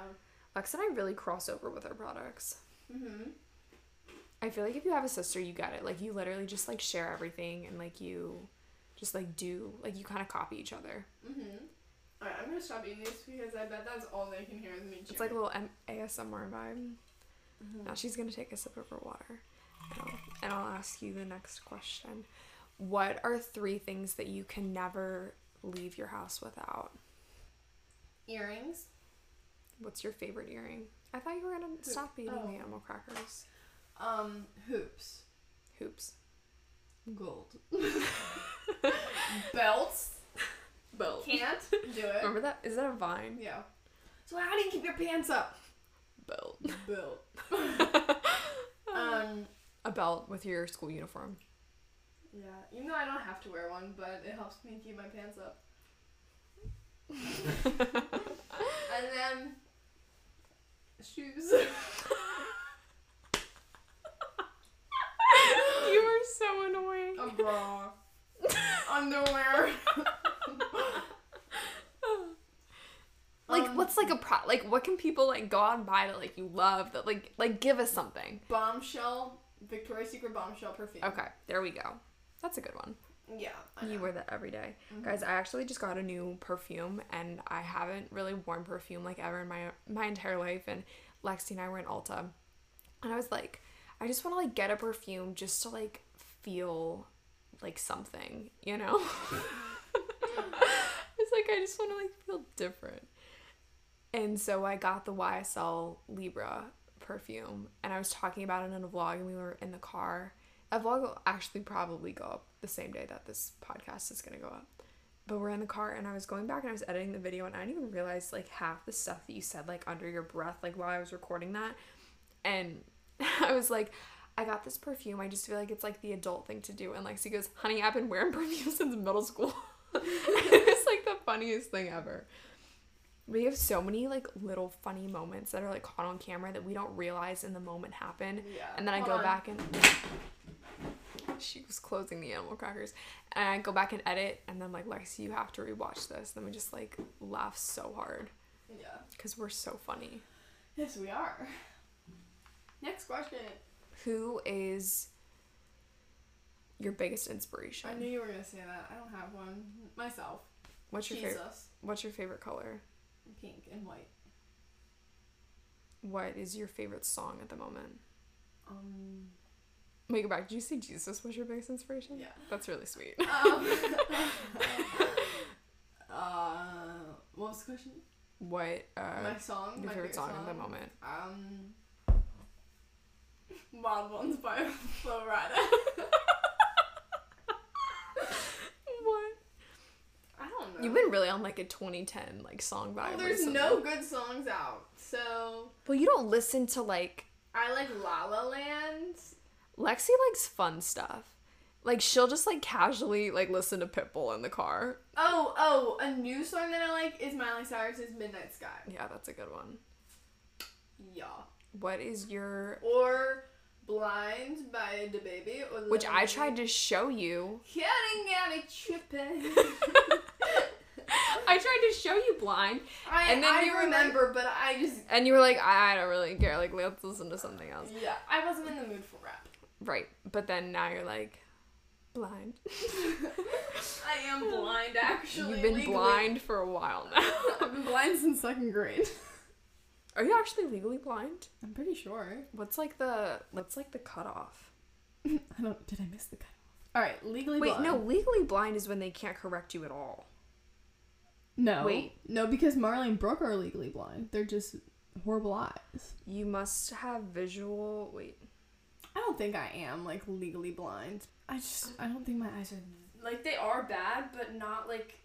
Lex and I really cross over with our products. Mhm. I feel like if you have a sister, you get it. Like you literally just like share everything and like you just like do like you kind of copy each other. Mm-hmm. Alright, I'm gonna stop eating this because I bet that's all they can hear is me. It's like a little M- ASMR vibe. Mhm. Now she's gonna take a sip of her water, and I'll, and I'll ask you the next question. What are three things that you can never leave your house without? earrings. What's your favorite earring? I thought you were gonna stop eating Oh. the animal crackers. Um, hoops. Hoops. Gold. *laughs* *laughs* Belts. Belt. Can't *laughs* do it. Remember that? Is that a vine? Yeah. So how do you keep your pants up? Belt. Belt. um, a belt with your school uniform. Yeah, even though I don't have to wear one, but it helps me keep my pants up. and then shoes. you are so annoying. A bra. Underwear. Like Um, what's like a pro like what can people like go out and buy that like you love that like like give us something. bombshell Victoria's Secret bombshell perfume. Okay, there we go. That's a good one. Yeah. You wear that every day. Mhm. Guys, I actually just got a new perfume and I haven't really worn perfume like ever in my my entire life and Lexi and I were in Ulta. And I was like, I just want to like get a perfume just to like feel like something, you know? *laughs* it's like I just want to like feel different. And so I got the YSL Libre perfume and I was talking about it in a vlog and we were in the car. A vlog will actually probably go up the same day that this podcast is gonna go up. But we're in the car and I was going back and I was editing the video and I didn't even realize like half the stuff that you said like under your breath like while I was recording that. And *laughs* I was like, I got this perfume. I just feel like it's like the adult thing to do. And Lexi goes, Honey, I've been wearing *laughs* perfume since middle school. *laughs* it's like the funniest thing ever. We have so many like little funny moments that are like caught on camera that we don't realize in the moment happen. Yeah. And then I go on. back and she was closing the animal crackers. And I go back and edit and then like Lexi, you have to rewatch this. Then we just like laugh so hard Yeah. because we're so funny. Yes, we are. Next question. Who is your biggest inspiration? I knew you were gonna say that. I don't have one myself. What's your Jesus. favorite? What's your favorite color? Pink and white. What is your favorite song at the moment? Um. Wait, go back. Did you say Jesus was your biggest inspiration? Yeah. That's really sweet. Um, *laughs* *laughs* uh, what was the question? What uh, my song. your my favorite song, at the moment? Um. Wild Ones by *laughs* Flo Rida. What? I don't know. You've been really on like a 2010 like song vibe. Well, there's recently. no good songs out, so Well, you don't listen to like I like La La Land. Lexi likes fun stuff. Like she'll just like casually like listen to Pitbull in the car. Oh, oh, a new song that I like is Miley Cyrus's Midnight Sky. Yeah, that's a good one. Yeah. What is your Or Blind by the Baby. Or which I tried to show you. Getting out of tripping. *laughs* I tried to show you blind I, And then I you were like- remember, but I just and you were like I don't really care. Like let's listen to something else. yeah, I wasn't in the mood for. Right. But then now you're like blind. *laughs* I am blind, actually. You've been legally. blind for a while now. *laughs* I've been blind since second grade. Are you actually legally blind? I'm pretty sure. What's like the what's like the cutoff? *laughs* I don't. Did I miss the cutoff? All right, legally Wait, blind. no, legally blind is when they can't correct you at all. no, wait. no, because Marley and Brooke are legally blind. They're just horrible eyes. You must have visual. Wait. I don't think I am like legally blind. I just I don't think my eyes are like they are bad, but not like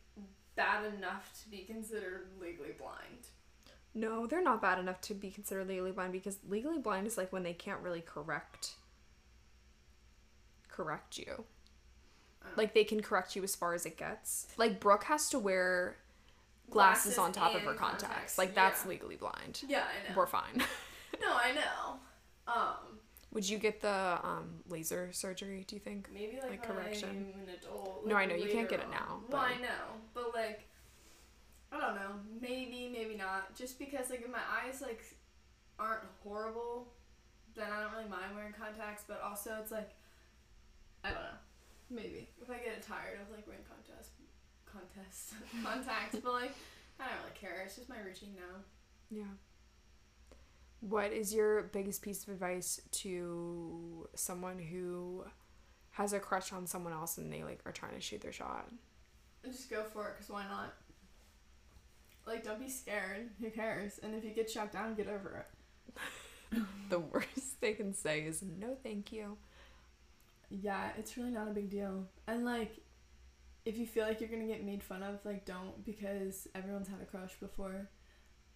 bad enough to be considered legally blind. No, they're not bad enough to be considered legally blind because legally blind is like when they can't really correct correct you. Oh. Like they can correct you as far as it gets. Like Brooke has to wear glasses, on top of her and contacts. Like that's yeah. legally blind. Yeah, I know. We're fine. *laughs* No, I know. Um, Would you get the um, laser surgery? Do you think? maybe like, Like correction. I'm an adult. No, I know, you can't get it now, Well, I know, but like, I don't know. Maybe, maybe not. Just because like if my eyes like aren't horrible, then I don't really mind wearing contacts. But also, it's like, I don't know. Maybe if I get tired of like wearing contacts, contest *laughs* contacts, but like I don't really care. It's just my routine now. Yeah. What is your biggest piece of advice to someone who has a crush on someone else and they like are trying to shoot their shot? Just go for it, cause why not? Like, don't be scared. Who cares? And if you get shot down, get over it. *laughs* The worst they can say is no, thank you. Yeah, it's really not a big deal. And like, if you feel like you're gonna get made fun of, like, don't because everyone's had a crush before.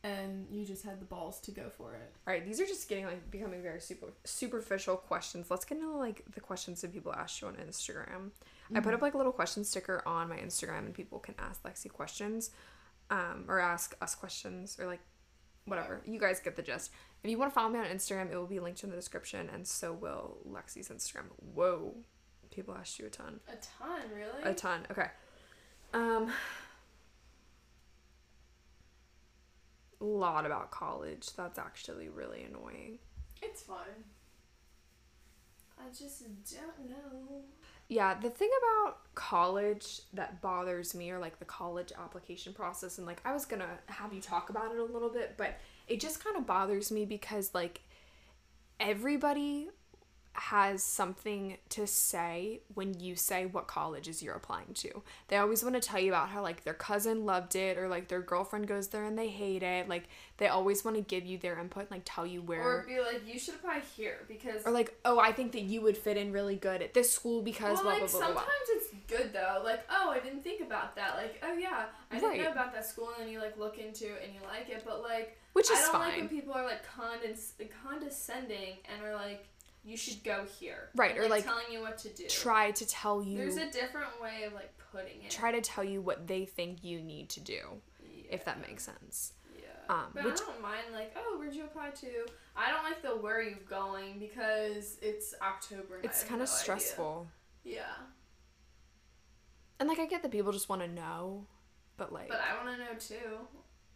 And you just had the balls to go for it. All right, these are just getting like becoming very super superficial questions. Let's get into like the questions that people ask you on Instagram. I put up like a little question sticker on my Instagram, and people can ask Lexi questions, um, or ask us questions, or like whatever. You guys get the gist. If you want to follow me on Instagram, it will be linked in the description, and so will Lexi's Instagram. Whoa, people asked you a ton, A ton, really. a ton. Okay, um, a lot about college. That's actually really annoying. It's fun. I just don't know. Yeah, the thing about college that bothers me or like the college application process and like I was to have you talk about it a little bit, but it just kind of bothers me because like everybody has something to say when you say what colleges you're applying to. They always want to tell you about how like their cousin loved it or like their girlfriend goes there and they hate it. Like they always want to give you their input and like tell you where Or be like, you should apply here because. or like, oh, I think that you would fit in really good at this school because well, blah, like blah, blah, blah, blah. sometimes it's good though. Like, oh, I didn't think about that. Like, oh yeah, I didn't know about that school, and then you like look into it and you like it. But like, Which is I don't fine. like when people are like condes- condescending and are like, you should go here. Right, and, or, like, telling you what to do. try to tell you There's a different way of like putting it. try to tell you what they think you need to do if that makes sense Yeah. Um, but which- I don't mind like, oh, where'd you apply to? I don't like the where are you going because it's October. It's kind of no idea. stressful Yeah, and like i get that people just want to know but like but I want to know too.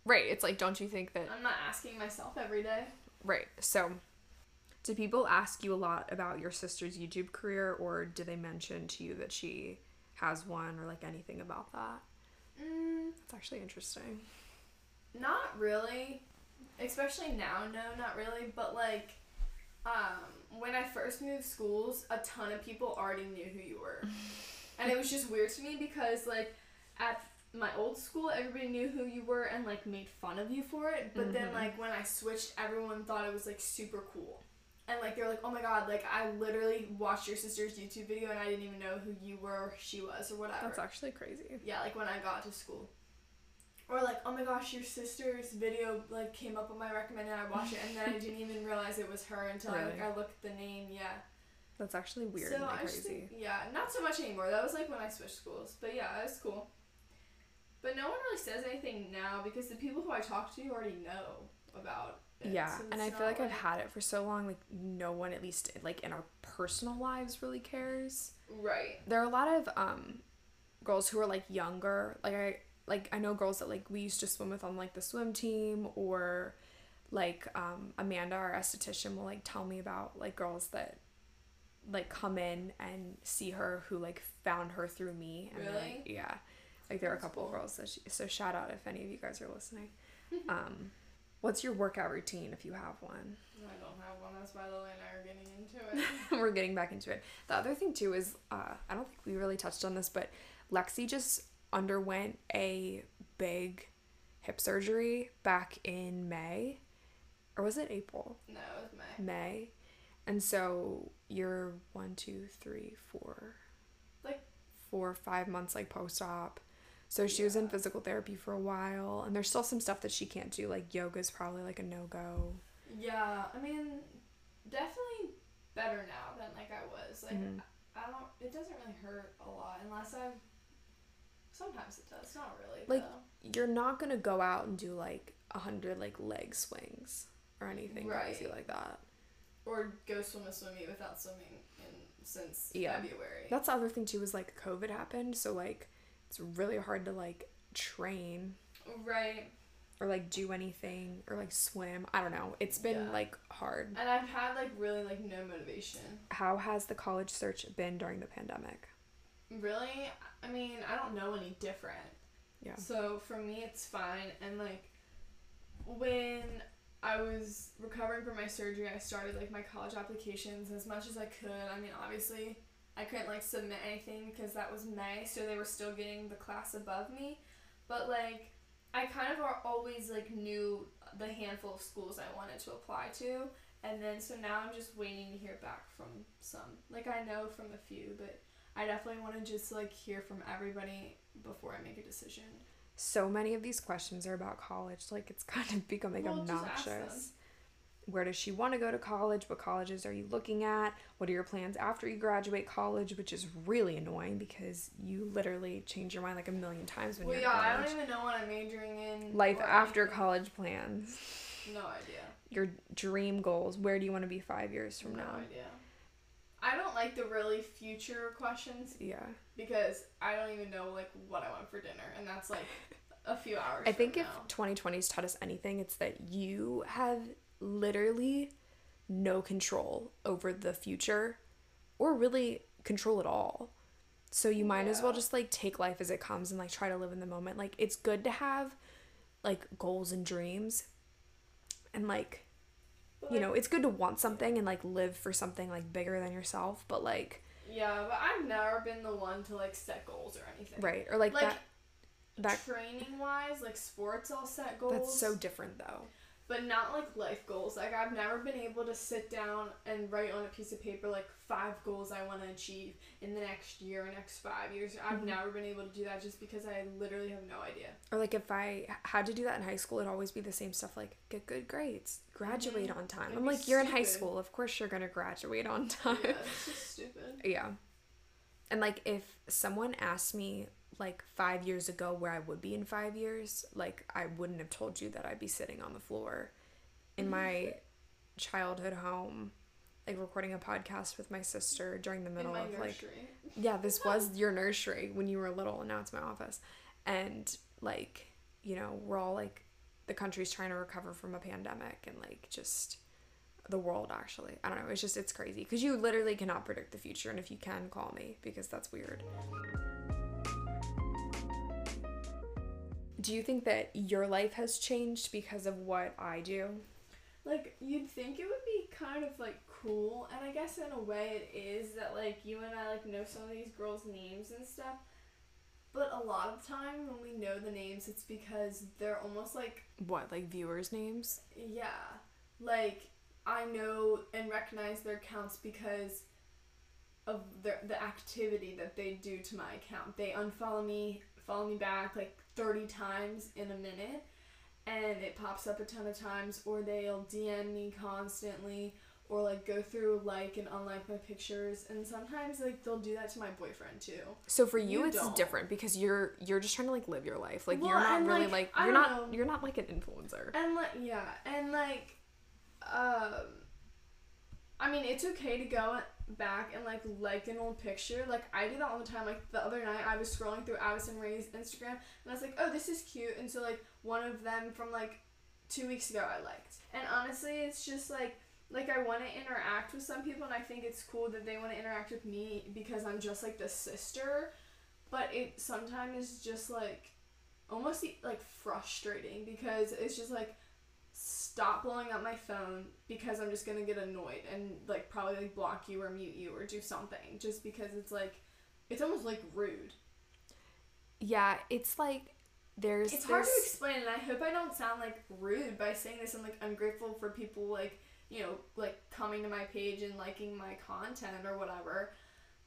right it's like don't you think that I'm not asking myself every day. right so do people ask you a lot about your sister's youtube career or do they mention to you that she has one or like anything about that Mm, it's actually interesting not really. Especially now, no, not really. But like, um, when I first moved schools, a ton of people already knew who you were, *laughs* and it was just weird to me because like, at my old school, everybody knew who you were and like made fun of you for it. But then Mhm. like when I switched, everyone thought it was like super cool. And like they're like, oh my god, like I literally watched your sister's YouTube video and I didn't even know who you were or she was or whatever. that's actually crazy Yeah, like when I got to school. Or like, oh my gosh, your sister's video like came up on my recommended. I watched it and then I didn't *laughs* even realize it was her until I, like I looked at the name. Yeah. that's actually weird so and like I crazy think, yeah, not so much anymore. That was like when I switched schools. But yeah, it was cool. But no one really says anything now because the people who I talk to already know about yeah so and i feel not like, i've had it for so long like no one at least like in our personal lives really cares right. there are a lot of um girls who are like younger like i like i know girls that like we used to swim with on like the swim team or like um amanda our esthetician will like tell me about like girls that like come in and see her who like found her through me and Really? like, yeah like there are a couple of cool. girls that she, so shout out if any of you guys are listening *laughs* um what's your workout routine if you have one I don't have one. That's why Lily and I are getting into it. *laughs* we're getting back into it. The other thing too is uh, I don't think we really touched on this, but Lexi just underwent a big hip surgery back in May, or was it April? no, it was May. May, and so you're one, two, three, four, Like- four, five months like post op. So she was in physical therapy for a while, and there's still some stuff that she can't do. Like yoga's probably like a no go. Yeah, I mean, definitely better now than like I was. Like Mhm. I don't. It doesn't really hurt a lot unless I've. Sometimes it does. Not really. Like, though. you're not gonna go out and do like a hundred like leg swings or anything crazy Right. like that. Or go swim a swim meet without swimming in since Yeah. February. That's the other thing too is like COVID happened, so like it's really hard to like train right. or like do anything or like swim. I don't know. It's been Yeah. like hard. And I've had like really like no motivation. How has the college search been during the pandemic? Really, I mean, I don't know any different. Yeah. So for me, it's fine. And like, when I was recovering from my surgery, I started like my college applications as much as I could. I mean, obviously, I couldn't like submit anything because that was May, so they were still getting the class above me. But like, I kind of al- always like knew the handful of schools I wanted to apply to. And then so now I'm just waiting to hear back from some. Like I know from a few, but I definitely want to just like hear from everybody before I make a decision. so many of these questions are about college. Like it's *laughs* kind of becoming Well, just ask them. obnoxious. Where does she want to go to college? What colleges are you looking at? What are your plans after you graduate college? Which is really annoying because you literally change your mind like a million times when Well, you're Well, yeah, in I don't even know what I'm majoring in. Life after college plans. No idea. Your dream goals. Where do you want to be five years from no now? No idea. I don't like the really future questions Yeah. because I don't even know like what I want for dinner, and that's like a few hours. I think from if now. 2020's taught us anything, it's that you have literally no control over the future or really control at all. So you might as well just like take life as it comes and like try to live in the moment. Like it's good to have like goals and dreams and like But, you like, know, it's good to want something and like live for something like bigger than yourself, but like Yeah, but I've never been the one to like set goals or anything. right or like, Like, that that training wise, like sports, I'll set goals. that's so different though. But not like life goals. Like I've never been able to sit down and write on a piece of paper like five goals I want to achieve in the next year or next five years. I've Mhm. never been able to do that just because I literally have no idea. Or like if I had to do that in high school, it'd always be the same stuff like get good grades, graduate Mhm. on time. It'd I'm like, you're in high school, of course you're gonna graduate on time. Yeah, stupid. *laughs* yeah. And like if someone asked me like five years ago where I would be in five years, like I wouldn't have told you that I'd be sitting on the floor in my childhood home, like recording a podcast with my sister during the middle of like yeah, this *laughs* was your nursery when you were little, and now it's my office. And like, you know, we're all like, the country's trying to recover from a pandemic, and like, just the world actually. I don't know. It's just it's crazy because you literally cannot predict the future, and if you can, call me because that's weird. Do you think that your life has changed because of what I do? like you'd think it would be kind of like cool and i guess in a way it is that like you and i like know some of these girls names and stuff but a lot of time when we know the names it's because they're almost like What like viewers' names? yeah like i know and recognize their accounts because of the, the activity that they do to my account they unfollow me follow me back like 30 times in a minute and it pops up a ton of times or they'll dm me constantly or like go through like and unlike my pictures and sometimes like they'll do that to my boyfriend too So for you, You it's don't. different because you're you're just trying to like live your life. Like you're not really like, like you're not know. you're not like an influencer. And like yeah, and like um I mean it's okay to go back and like like an old picture. Like I do that all the time. Like the other night I was scrolling through Addison Rae's Instagram and I was like, Oh, this is cute and so like one of them from like two weeks ago I liked. And honestly it's just like like I want to interact with some people and I think it's cool that they want to interact with me because I'm just like the sister but it sometimes is just like almost like frustrating because it's just like stop blowing up my phone because I'm just gonna get annoyed and like probably like block you or mute you or do something just because it's like it's almost like rude. Yeah, it's like there's It's hard to explain and I hope I don't sound like rude by saying this. I'm like ungrateful for people like you know like coming to my page and liking my content or whatever,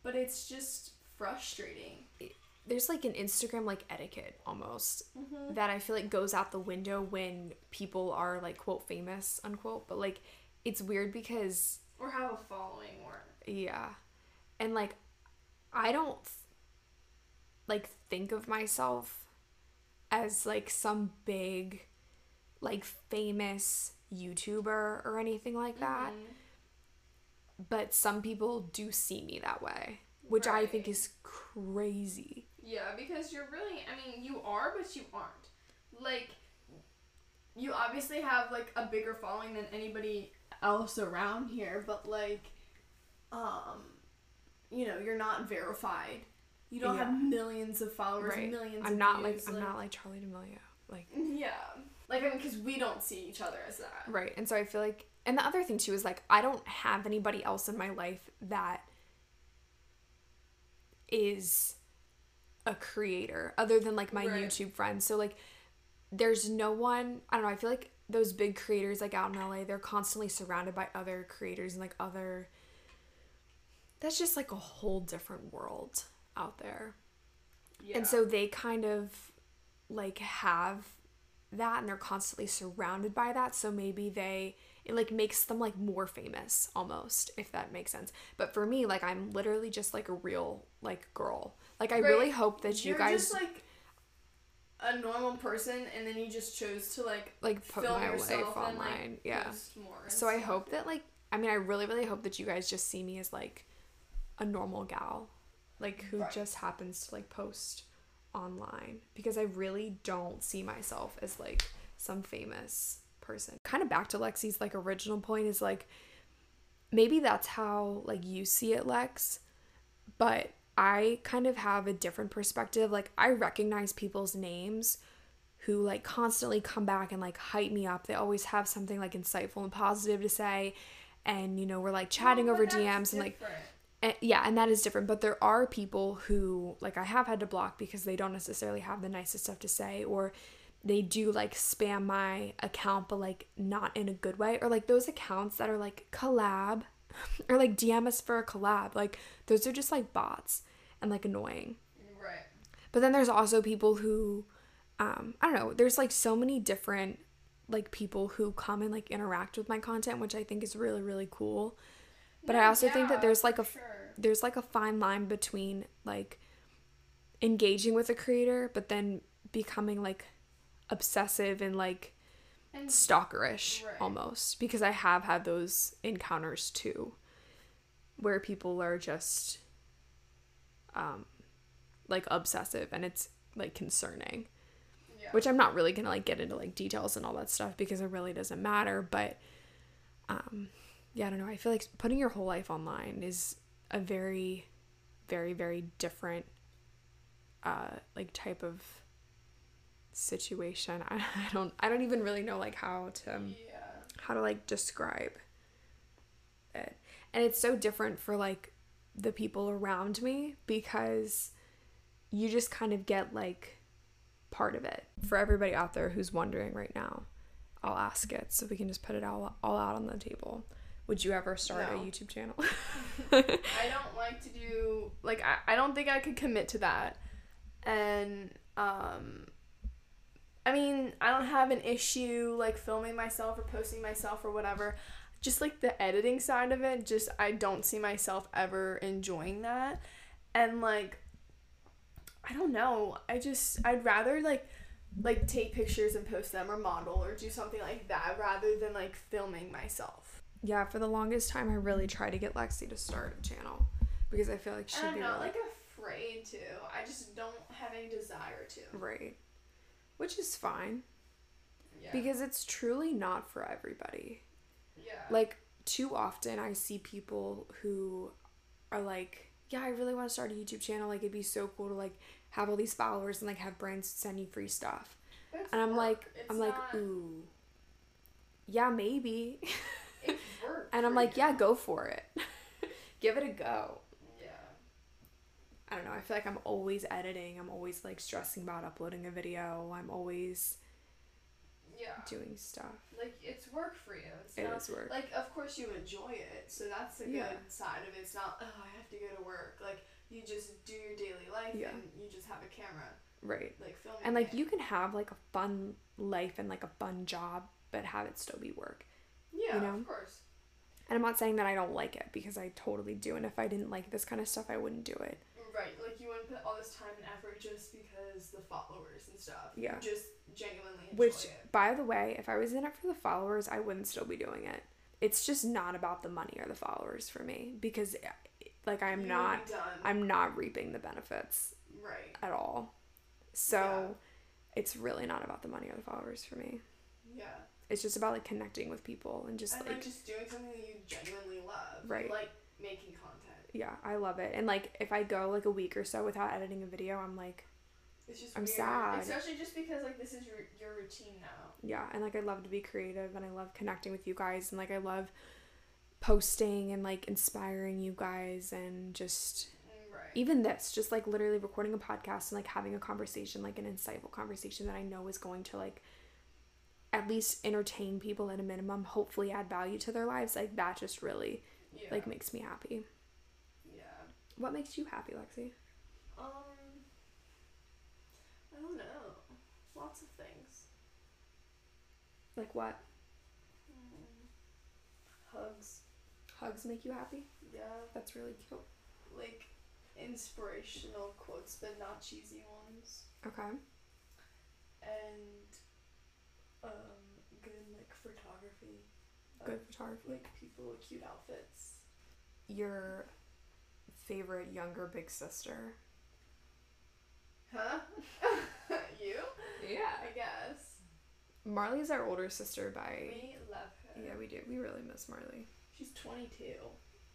but it's just frustrating. There's like an Instagram like etiquette almost Mm-hmm. that I feel like goes out the window when people are like quote famous unquote, but like it's weird because Or have a following or yeah, and like I don't like think of myself as like some big like famous YouTuber or anything like that. Mhm. but some people do see me that way, which I think is crazy. Yeah, because you're really, I mean, you are, but you aren't. Like, you obviously have, like, a bigger following than anybody else around here, but, like, um, you know, you're not verified. You don't Yeah. have millions of followers, Right. millions I'm of not views, like I'm not like Charli D'Amelio. Like *laughs* Yeah. Like, I mean, because we don't see each other as that. right. And so I feel like and the other thing too is like I don't have anybody else in my life that is a creator other than like my Right. YouTube friends. So like there's no one I don't know, I feel like those big creators like out in LA, they're constantly surrounded by other creators and like other that's just like a whole different world out there. Yeah. And so they kind of like have that and they're constantly surrounded by that so maybe they it like makes them like more famous almost if that makes sense but for me like i'm literally just like a real like girl like i Right. really hope that you You're guys just like a normal person, and then you just chose to like like put film my yourself life and, like, online yeah so i hope that like i mean i really really hope that you guys just see me as like a normal gal like who Right. just happens to like post online because i really don't see myself as like some famous person kind of back to lexi's like original point is like maybe that's how like you see it lex but i kind of have a different perspective. Like i recognize people's names who like constantly come back and like hype me up. They always have something like insightful and positive to say. And you know we're like chatting over dms and like and, eh, yeah, and that is different. But there are people who, like, I have had to block because they don't necessarily have the nicest stuff to say, or they do like spam my account, but like not in a good way, or like those accounts that are like collab, or like DM us for a collab. Like, those are just like bots and like annoying. right. But then there's also people who, um, I don't know, there's like so many different like people who come and like interact with my content, which I think is really, really cool. But I also think that there's like a sure. there's like a fine line between like engaging with a creator but then becoming like obsessive and like and stalkerish Right. almost because I have had those encounters too where people are just um like obsessive and it's like concerning yeah. which I'm not really gonna like get into like details and all that stuff because it really doesn't matter. But um, yeah, I don't know. I feel like putting your whole life online is a very, very, very different uh like type of situation. *laughs* I, I don't I don't even really know like how to um, yeah. how to like describe it. And it's so different for like the people around me because you just kind of get like part of it. For everybody out there who's wondering right now, I'll ask it so we can just put it all all out on the table. Would you ever start a YouTube channel? *laughs* *laughs* I don't like to do like I, I don't think I could commit to that. And um I mean, I don't have an issue like filming myself or posting myself or whatever. Just like the editing side of it, just I don't see myself ever enjoying that. And like I don't know. I just I'd rather like like take pictures and post them or model or do something like that rather than like filming myself. yeah, for the longest time I really tried to get Lexi to start a channel because I feel like she'd I'm be not really like afraid to. I just don't have any desire to. right. Which is fine Yeah. because it's truly not for everybody. yeah. like too often I see people who are like, yeah, I really want to start a YouTube channel. Like it'd be so cool to like have all these followers and like have brands send you free stuff. And I'm work. like, It's I'm like, not- ooh, yeah, maybe. *laughs* And I'm like, yeah, go for it. *laughs* Give it a go. I don't know. I feel like I'm always editing. I'm always like stressing about uploading a video. I'm always Yeah. doing stuff. Like it's work for you. It's It not is work. like of course you enjoy it, so that's the good Yeah. side of it. It's not oh I have to go to work. Like you just do your daily life Yeah. and you just have a camera Right. like filming. And like it. you can have like a fun life and like a fun job, but have it still be work. Yeah, you know? of course. And I'm not saying that I don't like it because I totally do. And if I didn't like this kind of stuff, I wouldn't do it. Right, like you want to put all this time and effort just because the followers and stuff. Yeah. You just genuinely enjoy Which, it. by the way, if I was in it for the followers, I wouldn't still be doing it. It's just not about the money or the followers for me because, eh, like, I'm You not, done. I'm not reaping the benefits right. at all. So, it's really not about the money or the followers for me. Yeah. It's just about like connecting with people and just and like, like just doing something that you genuinely love. Right. Like making content. Yeah, I love it. And like, if I go like a week or so without editing a video, I'm like, It's just I'm weird. sad. Especially just because like this is your your routine now. yeah and like i love to be creative and i love connecting with you guys and like i love posting and like inspiring you guys and just Mm, Right. even this just like literally recording a podcast and like having a conversation like an insightful conversation that i know is going to like at least entertain people at a minimum hopefully add value to their lives like that just really yeah. like makes me happy. What makes you happy lexi Um I don't know. lots of things. Like what? Mm. Hugs. Hugs make you happy? Yeah. That's really cute. Like inspirational quotes, but not cheesy ones. Okay. And um, good like photography. Good photography. like people with cute outfits. Your favorite younger big sister? Huh? *laughs* you? Yeah. I guess. Marley's our older sister by. We love her. Yeah, we do. We really miss Marley. She's 22.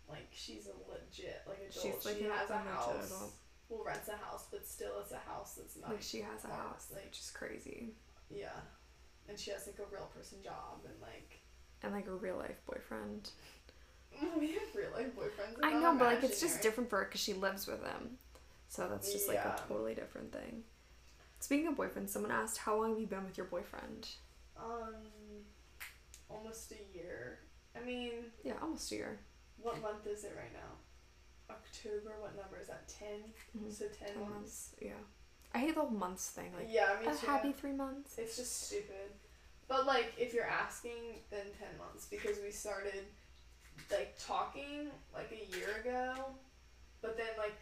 Like she's a legit like adult. She's like she a- has a a house. adult. Well, rents a house, but still it's a house that's not. Like she has a ours, house, Like which is crazy, yeah, and she has like a real person job and like. and like a real life boyfriend. *laughs* We have real life boyfriends. I know, but like it's just different for her because she lives with him, so that's just like Yeah. a totally different thing. Speaking of boyfriend, someone asked, "How long have you been with your boyfriend?" Um, almost a year. I mean, Yeah, almost a year. what month is it right now? October. What number is that? 10 Mhm. So ten, Ten months. months. Yeah, I hate the whole months thing. Like yeah, me a too. happy three months. It's just stupid. But like if you're asking, then ten months because we started like talking like a year ago, but then like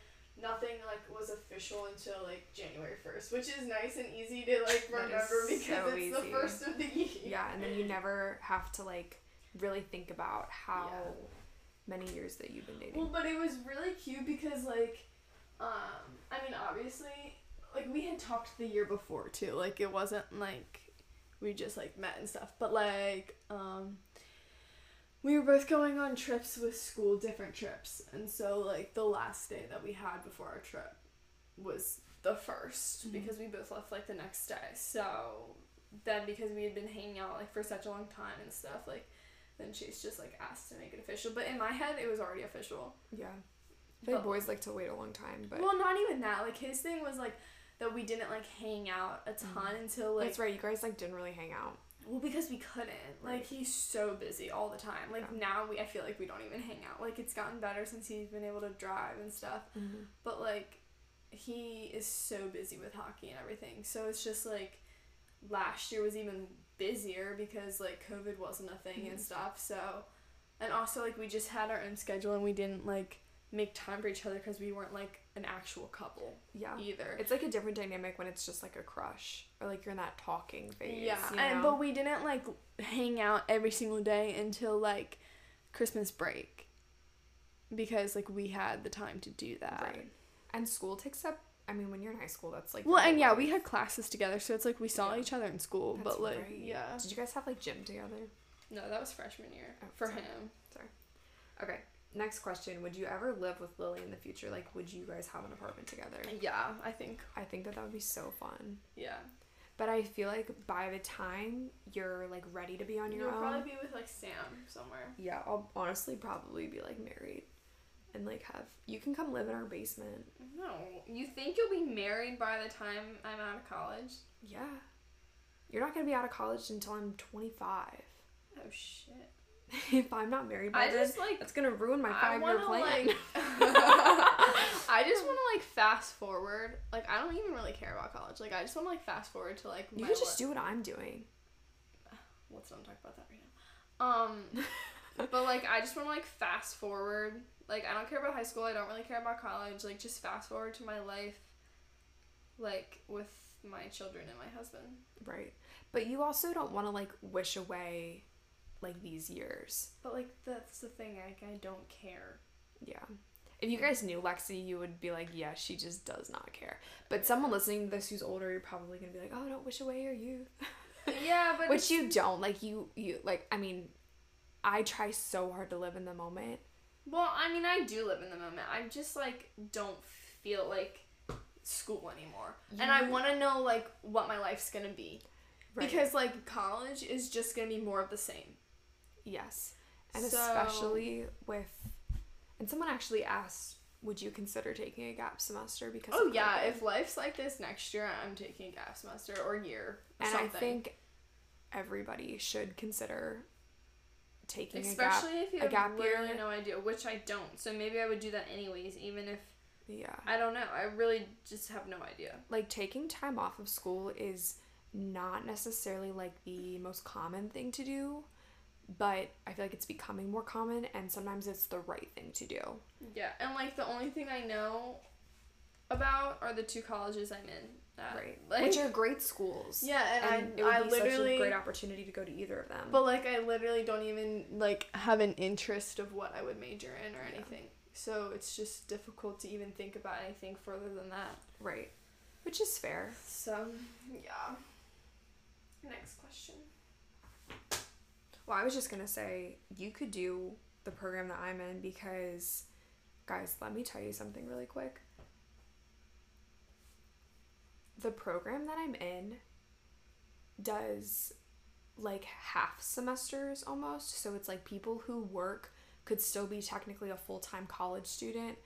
nothing like was official until like January first, which is nice and easy to like remember because so it's the first of the *laughs* year. Yeah, and then you never have to like really think about how Yeah. many years that you've been dating. Well, but it was really cute because like, um, I mean, obviously, like we had talked the year before too. Like it wasn't like we just like met and stuff, but like, um, we were both going on trips with school, different trips, and so like the last day that we had before our trip was the 1st Mhm. because we both left like the next day. So then because we had been hanging out like for such a long time and stuff like then Chase just like asked to make it official. But in my head, it was already official. yeah, I feel But- boys like to wait a long time, but well, not even that. Like his thing was like that we didn't like hang out a ton until like that's right. You guys like didn't really hang out. Well because we couldn't. Like he's so busy all the time. Like Yeah. now we I feel like we don't even hang out. Like it's gotten better since he's been able to drive and stuff. But like he is so busy with hockey and everything. So it's just like last year was even busier because like COVID wasn't a thing and Mhm. stuff. So and also like we just had our own schedule and we didn't like make time for each other because we weren't like an actual couple Yeah, either. it's like a different dynamic when it's just like a crush or like you're in that talking phase. yeah, you and but we didn't like hang out every single day until like Christmas break because like we had the time to do that. right. And school takes up. I mean, when you're in high school, that's like. Well, and yeah, life. we had classes together, so it's like we saw Yeah. each other in school, That's but like right. yeah. Did you guys have like gym together? No, that was freshman year Oh, for sorry. him. Sorry. Okay. Next question: Would you ever live with Lily in the future? Like, would you guys have an apartment together? Yeah, I think I think that that would be so fun. yeah. But I feel like by the time you're like ready to be on your own, You'll own, probably be with like Sam somewhere. yeah, I'll honestly probably be like married, and like have you can come live in our basement. No, you think you'll be married by the time I'm out of college? Yeah, you're not gonna be out of college until I'm 25. Oh shit! *laughs* if I'm not married by I then, just like that's gonna ruin my five year plan. like- *laughs* *laughs* I just want to like fast forward. Like I don't even really care about college. Like I just want to like fast forward to like you could just do what I'm doing. *sighs* let's not talk about that right now. Um, but like I just want to like fast forward. Like I don't care about high school. I don't really care about college. Like just fast forward to my life, like with my children and my husband. Right. But you also don't want to like wish away like these years. But like that's the thing. Like I don't care. Yeah. If you guys knew Lexie, you would be like, yeah, she just does not care. But someone listening to this who's older, you're probably gonna be like, oh, don't wish away your youth. Yeah, but *laughs* Which you don't. Like you, you like. I mean, I try so hard to live in the moment. Well, I mean, I do live in the moment. I just like don't feel like school anymore, and I want to know like what my life's gonna be Right. because like college is just gonna be more of the same. Yes, and So- especially with, and someone actually asked, would you consider taking a gap semester because? Oh yeah, if life's like this next year, I'm taking a gap semester or year. Or and something. I think everybody should consider taking a gap. especially if you a have gap literally year. no idea, which I don't. So maybe I would do that anyways, even if. Yeah. I don't know. I really just have no idea. like taking time off of school is not necessarily like the most common thing to do, but I feel like it's becoming more common and sometimes it's the right thing to do. Yeah, and like the only thing I know about are the two colleges I'm in. At. Right. Like, Which are great schools. yeah, and, And it I, would I be such literally a great opportunity to go to either of them. But like I literally don't even like have an interest of what I would major in or Yeah. anything. So it's just difficult to even think about anything further than that. right. Which is fair. So yeah. Next question. Well, I was just gonna say you could do the program that I'm in because, guys, let me tell you something really quick. The program that I'm in does like half semesters almost. So it's like people who work could still be technically a full time college student,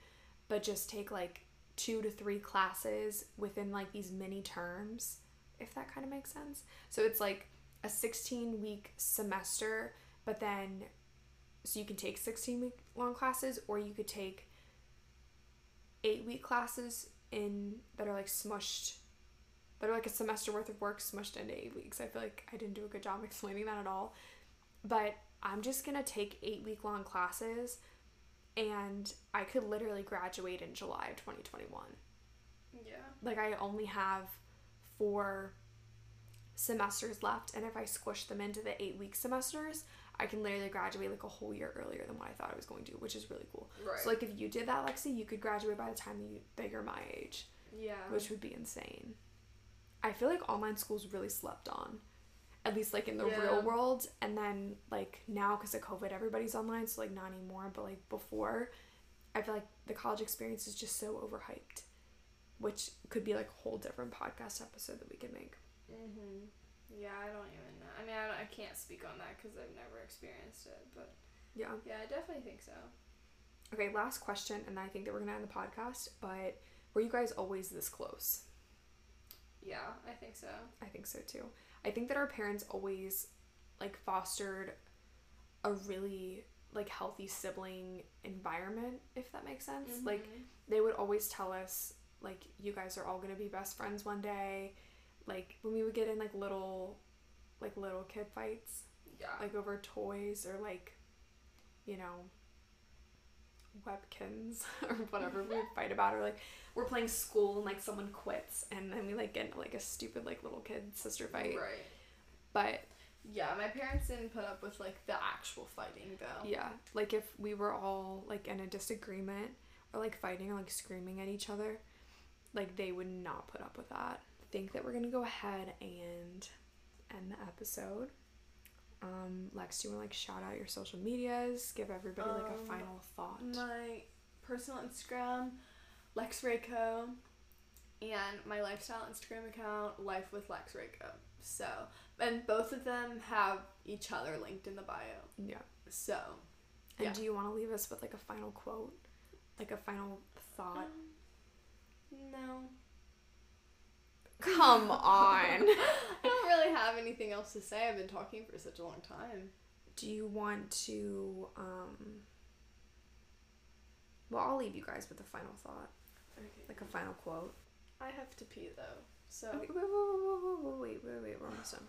but just take like two to three classes within like these mini terms, if that kind of makes sense. So it's like a 16 week semester, but then so you can take 16 week long classes or you could take 8 week classes in that are like smushed that are like a semester worth of work smushed into 8 weeks. I feel like I didn't do a good job *laughs* explaining that at all. But I'm just going to take 8 week long classes and I could literally graduate in July of 2021 Yeah. like I only have four semesters left and if I squish them into the eight week semesters I can literally graduate like a whole year earlier than what I thought I was going to which is really cool Right. so like if you did that Lexie you could graduate by the time that, you, that you're my age yeah. which would be insane I feel like online school's really slept on at least like in the Yeah. real world and then like now because of COVID everybody's online so like not anymore but like before I feel like the college experience is just so overhyped which could be like a whole different podcast episode that we could make. Mhm. Yeah, I don't even know. I mean, I, don't, I can't speak on that because I've never experienced it, but Yeah. yeah, I definitely think so. Okay, last question, and I think that we're gonna end the podcast. But were you guys always this close? Yeah, I think so. I think so too. I think that our parents always like fostered a really like healthy sibling environment, if that makes sense. Like Mhm. they would always tell us like you guys are all gonna be best friends one day. Like when we would get in like little like little kid fights, yeah, like over toys or like you know Webkinz *laughs* or whatever we would *laughs* fight about or like we're playing school and like someone quits and then we like get into like a stupid like little kid sister fight right. but Yeah, my parents didn't put up with like the actual fighting though. yeah like if we were all like in a disagreement or like fighting or like screaming at each other like they would not put up with that think that we're gonna go ahead and end the episode um lex do you want to like shout out your social medias give everybody like a Um, final thought My personal Instagram, Lex Rakow, and my lifestyle Instagram account, Life with Lex Rakow. So, and both of them have each other linked in the bio. yeah So, And Yeah. do you want to leave us with like a final quote? Like a final thought? um, no. Come on. *laughs* I don't really have anything else to say. I've been talking for such a long time. do you want to um Well, I'll leave you guys with a final thought, Okay. like a final quote. I have to pee though. So, Okay, wait, wait, wait, wait, wait, wait, wait, we're almost done.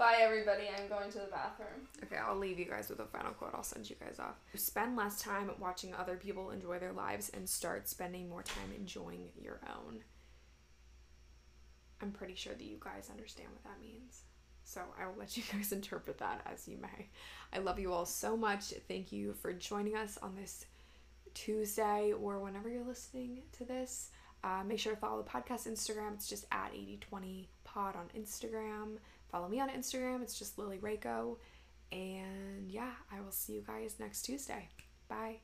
Bye everybody. I'm going to the bathroom. Okay, I'll leave you guys with a final quote. I'll send you guys off. Spend less time watching other people enjoy their lives and start spending more time enjoying your own. I'm pretty sure that you guys understand what that means. So I will let you guys *laughs* interpret that as you may. I love you all so much. Thank you for joining us on this Tuesday or whenever you're listening to this. Uh, make sure to follow the podcast Instagram. It's just at 8020 pod on Instagram. Follow me on Instagram. It's just Lily Rakow. And yeah, I will see you guys next Tuesday. Bye.